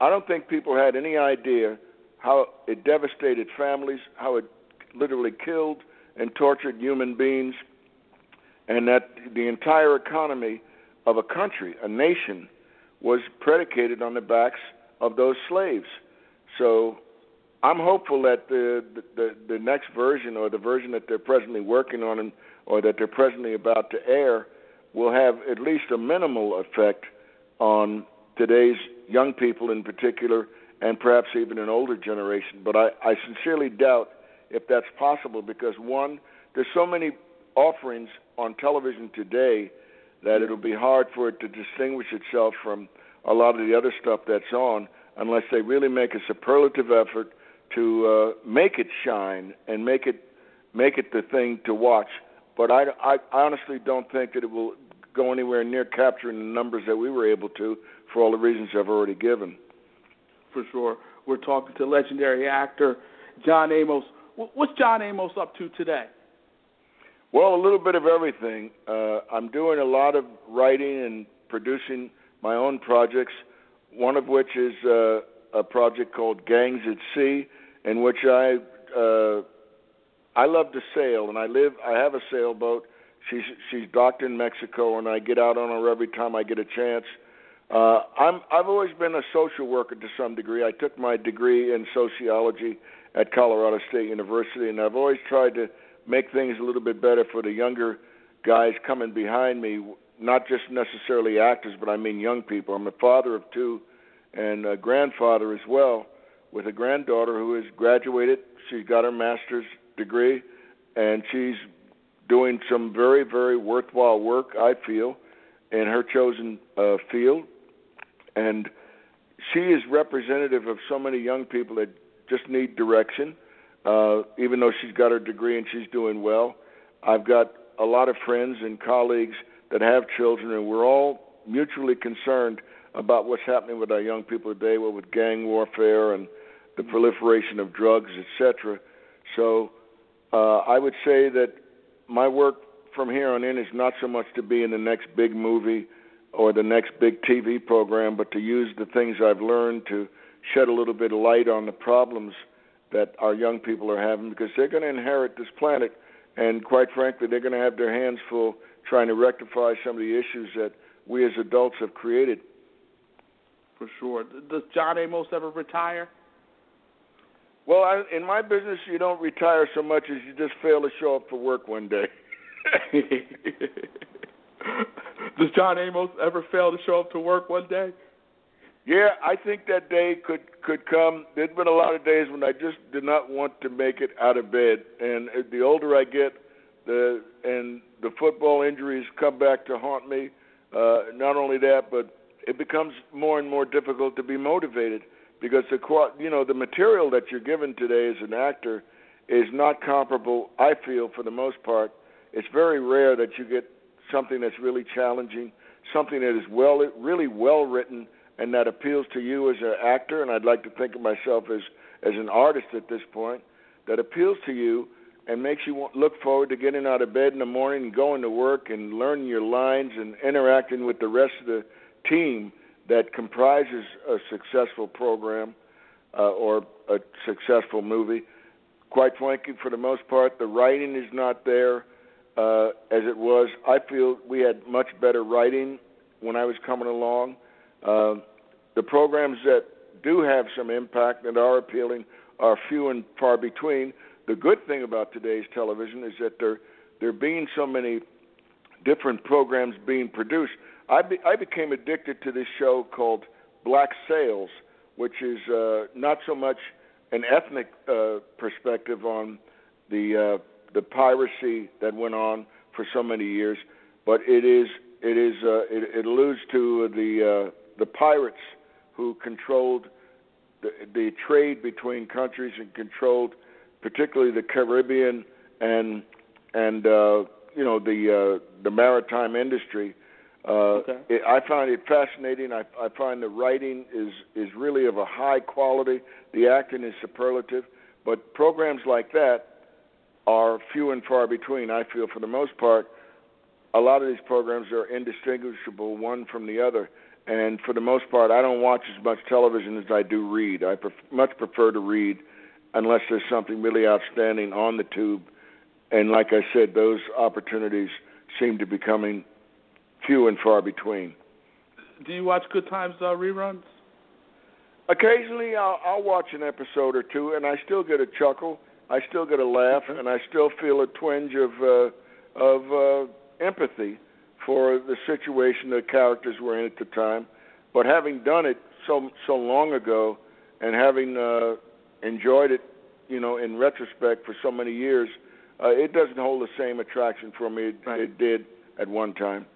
I don't think people had any idea how it devastated families, how it literally killed and tortured human beings, and that the entire economy of a country, a nation, was predicated on the backs of those slaves. So I'm hopeful that the, the the next version or the version that they're presently working on and, or that they're presently about to air will have at least a minimal effect on today's young people in particular, and perhaps even an older generation. But I, I sincerely doubt if that's possible because, one, there's so many offerings on television today that it'll be hard for it to distinguish itself from a lot of the other stuff that's on unless they really make a superlative effort to uh, make it shine and make it make it the thing to watch. But I, I honestly don't think that it will go anywhere near capturing the numbers that we were able to for all the reasons I've already given. For sure. We're talking to legendary actor John Amos. What's John Amos up to today? Well, a little bit of everything. Uh, I'm doing a lot of writing and producing my own projects, one of which is uh, a project called Gangs at Sea, in which I uh, I love to sail, and I live. I have a sailboat, She's she's docked in Mexico, and I get out on her every time I get a chance. Uh, I'm I've always been a social worker to some degree. I took my degree in sociology at Colorado State University, and I've always tried to make things a little bit better for the younger guys coming behind me, not just necessarily actors, but I mean young people. I'm a father of two and a grandfather as well, with a granddaughter who has graduated. She's got her master's degree, and she's doing some very, very worthwhile work, I feel, in her chosen uh, field. And she is representative of so many young people that just need direction, uh, even though she's got her degree and she's doing well. I've got a lot of friends and colleagues that have children, and we're all mutually concerned about what's happening with our young people today, what with gang warfare and the proliferation of drugs, etc. So uh, I would say that my work from here on in is not so much to be in the next big movie or the next big TV program, but to use the things I've learned to shed a little bit of light on the problems that our young people are having because they're going to inherit this planet, and quite frankly, they're going to have their hands full trying to rectify some of the issues that we as adults have created. For sure. Does John Amos ever retire? Well, I, in my business, you don't retire so much as you just fail to show up for work one day. (laughs) Does John Amos ever fail to show up to work one day? Yeah, I think that day could could come. There's been a lot of days when I just did not want to make it out of bed, and the older I get, the and the football injuries come back to haunt me. Uh, not only that, but it becomes more and more difficult to be motivated because the you know the material that you're given today as an actor is not comparable. I feel for the most part, it's very rare that you get something that's really challenging, something that is well really well written and that appeals to you as an actor. And I'd like to think of myself as as an artist at this point that appeals to you and makes you look forward to getting out of bed in the morning and going to work and learning your lines and interacting with the rest of the team that comprises a successful program uh, or a successful movie. Quite frankly, for the most part, the writing is not there uh, as it was. I feel we had much better writing when I was coming along. Uh, the programs that do have some impact and are appealing are few and far between. The good thing about today's television is that there there being so many different programs being produced. I be, I became addicted to this show called Black Sails, which is uh, not so much an ethnic uh, perspective on the uh, the piracy that went on for so many years, but it is it is uh, it, it alludes to the uh, the pirates who controlled the, the trade between countries and controlled particularly the Caribbean and and uh, you know the uh, the maritime industry. Uh, okay. it, I find it fascinating. I, I find the writing is is really of a high quality. The acting is superlative, but programs like that are few and far between. I feel for the most part, a lot of these programs are indistinguishable one from the other. And for the most part, I don't watch as much television as I do read. I pref- much prefer to read unless there's something really outstanding on the tube. And like I said, those opportunities seem to be coming few and far between. Do you watch Good Times uh, reruns? Occasionally, I'll, I'll watch an episode or two, and I still get a chuckle. I still get a laugh, and I still feel a twinge of uh, of uh, empathy for the situation the characters were in at the time. But having done it so so long ago, and having uh, enjoyed it, you know, in retrospect for so many years, uh, it doesn't hold the same attraction for me it, right. it did at one time.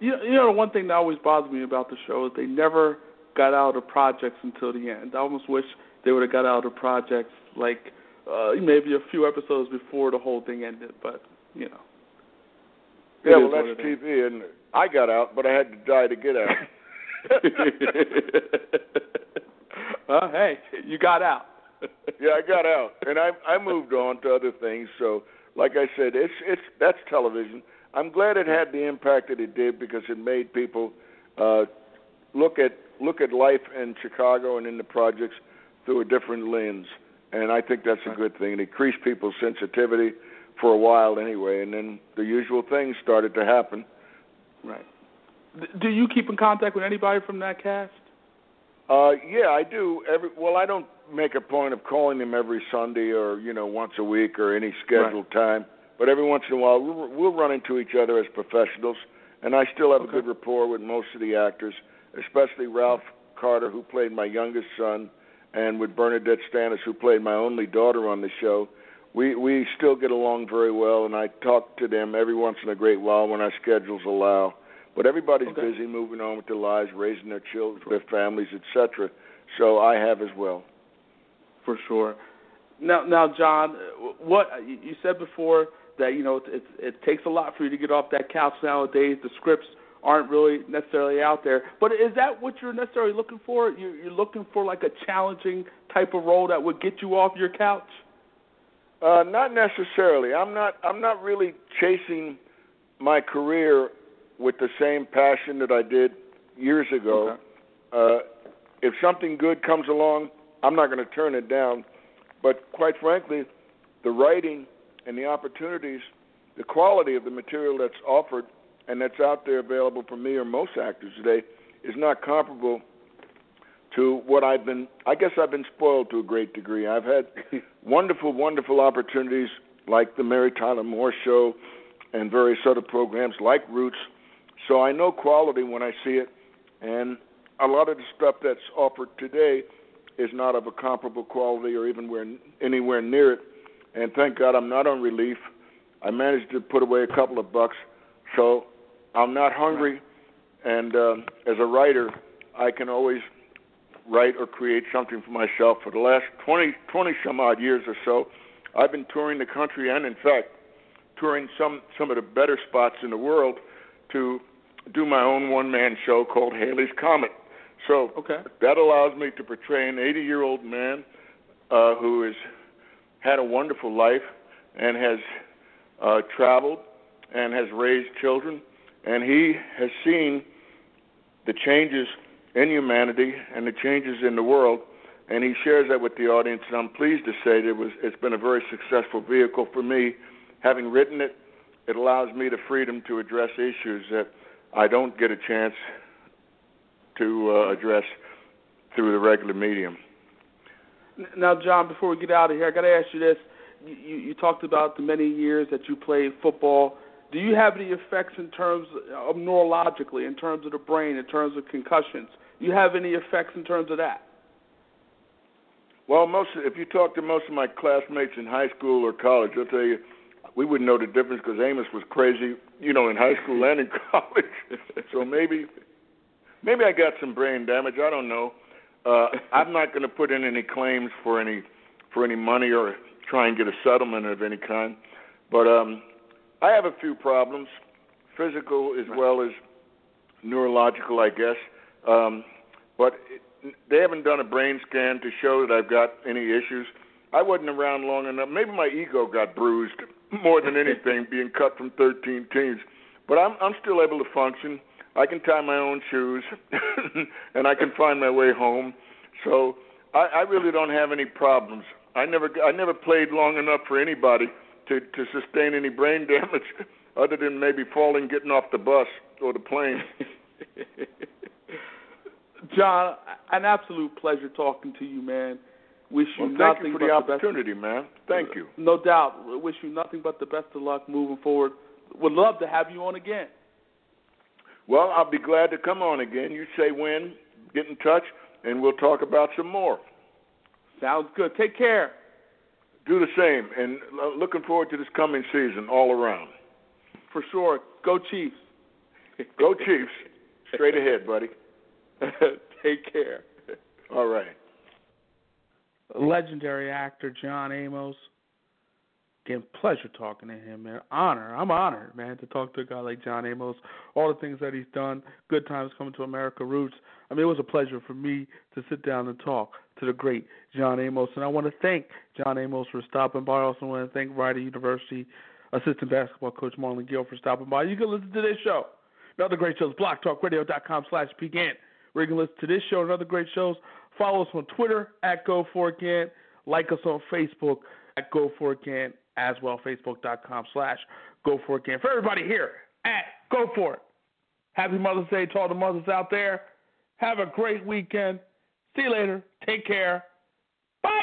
You know, you know, one thing that always bothered me about the show is they never got out of projects until the end. I almost wish they would have got out of projects like uh, maybe a few episodes before the whole thing ended. But you know. Yeah, well, that's TV, and I got out, but I had to die to get out. (laughs) well, hey, you got out. (laughs) yeah, I got out, and I I moved on to other things. So, like I said, it's it's that's television. I'm glad it had the impact that it did because it made people uh, look at look at life in Chicago and in the projects through a different lens, and I think that's a good thing. It increased people's sensitivity for a while anyway, and then the usual things started to happen. Right. Do you keep in contact with anybody from that cast? Uh, yeah, I do. Every well, I don't make a point of calling them every Sunday or you know once a week or any scheduled right. time. But every once in a while, we'll, we'll run into each other as professionals, and I still have okay. a good rapport with most of the actors, especially Ralph Carter, who played my youngest son, and with Bernadette Stanis, who played my only daughter on the show. We we still get along very well, and I talk to them every once in a great while when our schedules allow. But everybody's okay. busy moving on with their lives, raising their children, their families, etc. So I have as well. For sure. Now, now, John, what you said before that you know it, it takes a lot for you to get off that couch nowadays. The scripts aren't really necessarily out there. But is that what you're necessarily looking for? You're, you're looking for like a challenging type of role that would get you off your couch? Uh, not necessarily. I'm not. I'm not really chasing my career with the same passion that I did years ago. Okay. Uh, if something good comes along, I'm not going to turn it down. But quite frankly, the writing and the opportunities, the quality of the material that's offered and that's out there available for me or most actors today is not comparable to what I've been. I guess I've been spoiled to a great degree. I've had (laughs) wonderful, wonderful opportunities like the Mary Tyler Moore Show and various other programs like Roots. So I know quality when I see it, and a lot of the stuff that's offered today is not of a comparable quality or even where, anywhere near it. And thank God I'm not on relief. I managed to put away a couple of bucks, so I'm not hungry. And uh, as a writer, I can always write or create something for myself. For the last 20, 20 some odd years or so, I've been touring the country and, in fact, touring some some of the better spots in the world to do my own one man show called Halley's Comet. So okay. that allows me to portray an 80 year old man uh, who has had a wonderful life and has uh, traveled and has raised children, and he has seen the changes in humanity and the changes in the world, and he shares that with the audience. And I'm pleased to say that it was it's been a very successful vehicle for me. Having written it, it allows me the freedom to address issues that I don't get a chance to uh, address through the regular medium. Now, John, before we get out of here, I got to ask you this. You, you talked about the many years that you played football. Do you have any effects in terms of neurologically, in terms of the brain, in terms of concussions? Do you have any effects in terms of that? Well, most if you talk to most of my classmates in high school or college, they'll tell you we wouldn't know the difference because Amos was crazy, you know, in high school and in (laughs) college. so maybe, maybe I got some brain damage. I don't know. Uh, I'm not going to put in any claims for any for any money or try and get a settlement of any kind. But um, I have a few problems, physical as well as neurological, I guess. Um, but it, they haven't done a brain scan to show that I've got any issues. I wasn't around long enough. Maybe my ego got bruised (laughs) more than anything, being cut from 13 teams. But I'm I'm still able to function. I can tie my own shoes, (laughs) and I can find my way home. So I, I really don't have any problems. I never I never played long enough for anybody to to sustain any brain (laughs) damage, other than maybe falling, getting off the bus or the plane. (laughs) John, an absolute pleasure talking to you, man. Wish you well, nothing you for but the the opportunity, best. man. Thank uh, you. No doubt. Wish you nothing but the best of luck moving forward. Would love to have you on again. Well, I'll be glad to come on again. You say when, get in touch, and we'll talk about some more. Sounds good. Take care. Do the same, and looking forward to this coming season all around. For sure. Go Chiefs. (laughs) Go Chiefs. Straight ahead, buddy. (laughs) Take care. All right. Legendary actor John Amos. Again, pleasure talking to him, man. Honor. I'm honored, man, to talk to a guy like John Amos. All the things that he's done. Good times coming to America Roots. I mean, it was a pleasure for me to sit down and talk to the great John Amos. And I want to thank John Amos for stopping by. I also want to thank Rider University assistant basketball coach Marlon Gill for stopping by. You can listen to this show. Another great shows, blogtalkradio.com slash pecan. Where you can listen to this show and other great shows. Follow us on Twitter at GoForItGant. Like us on Facebook at GoForItGant as well, Facebook.com slash GoForItGant. For everybody here at Go For It. Happy Mother's Day to all the mothers out there. Have a great weekend. See you later. Take care. Bye.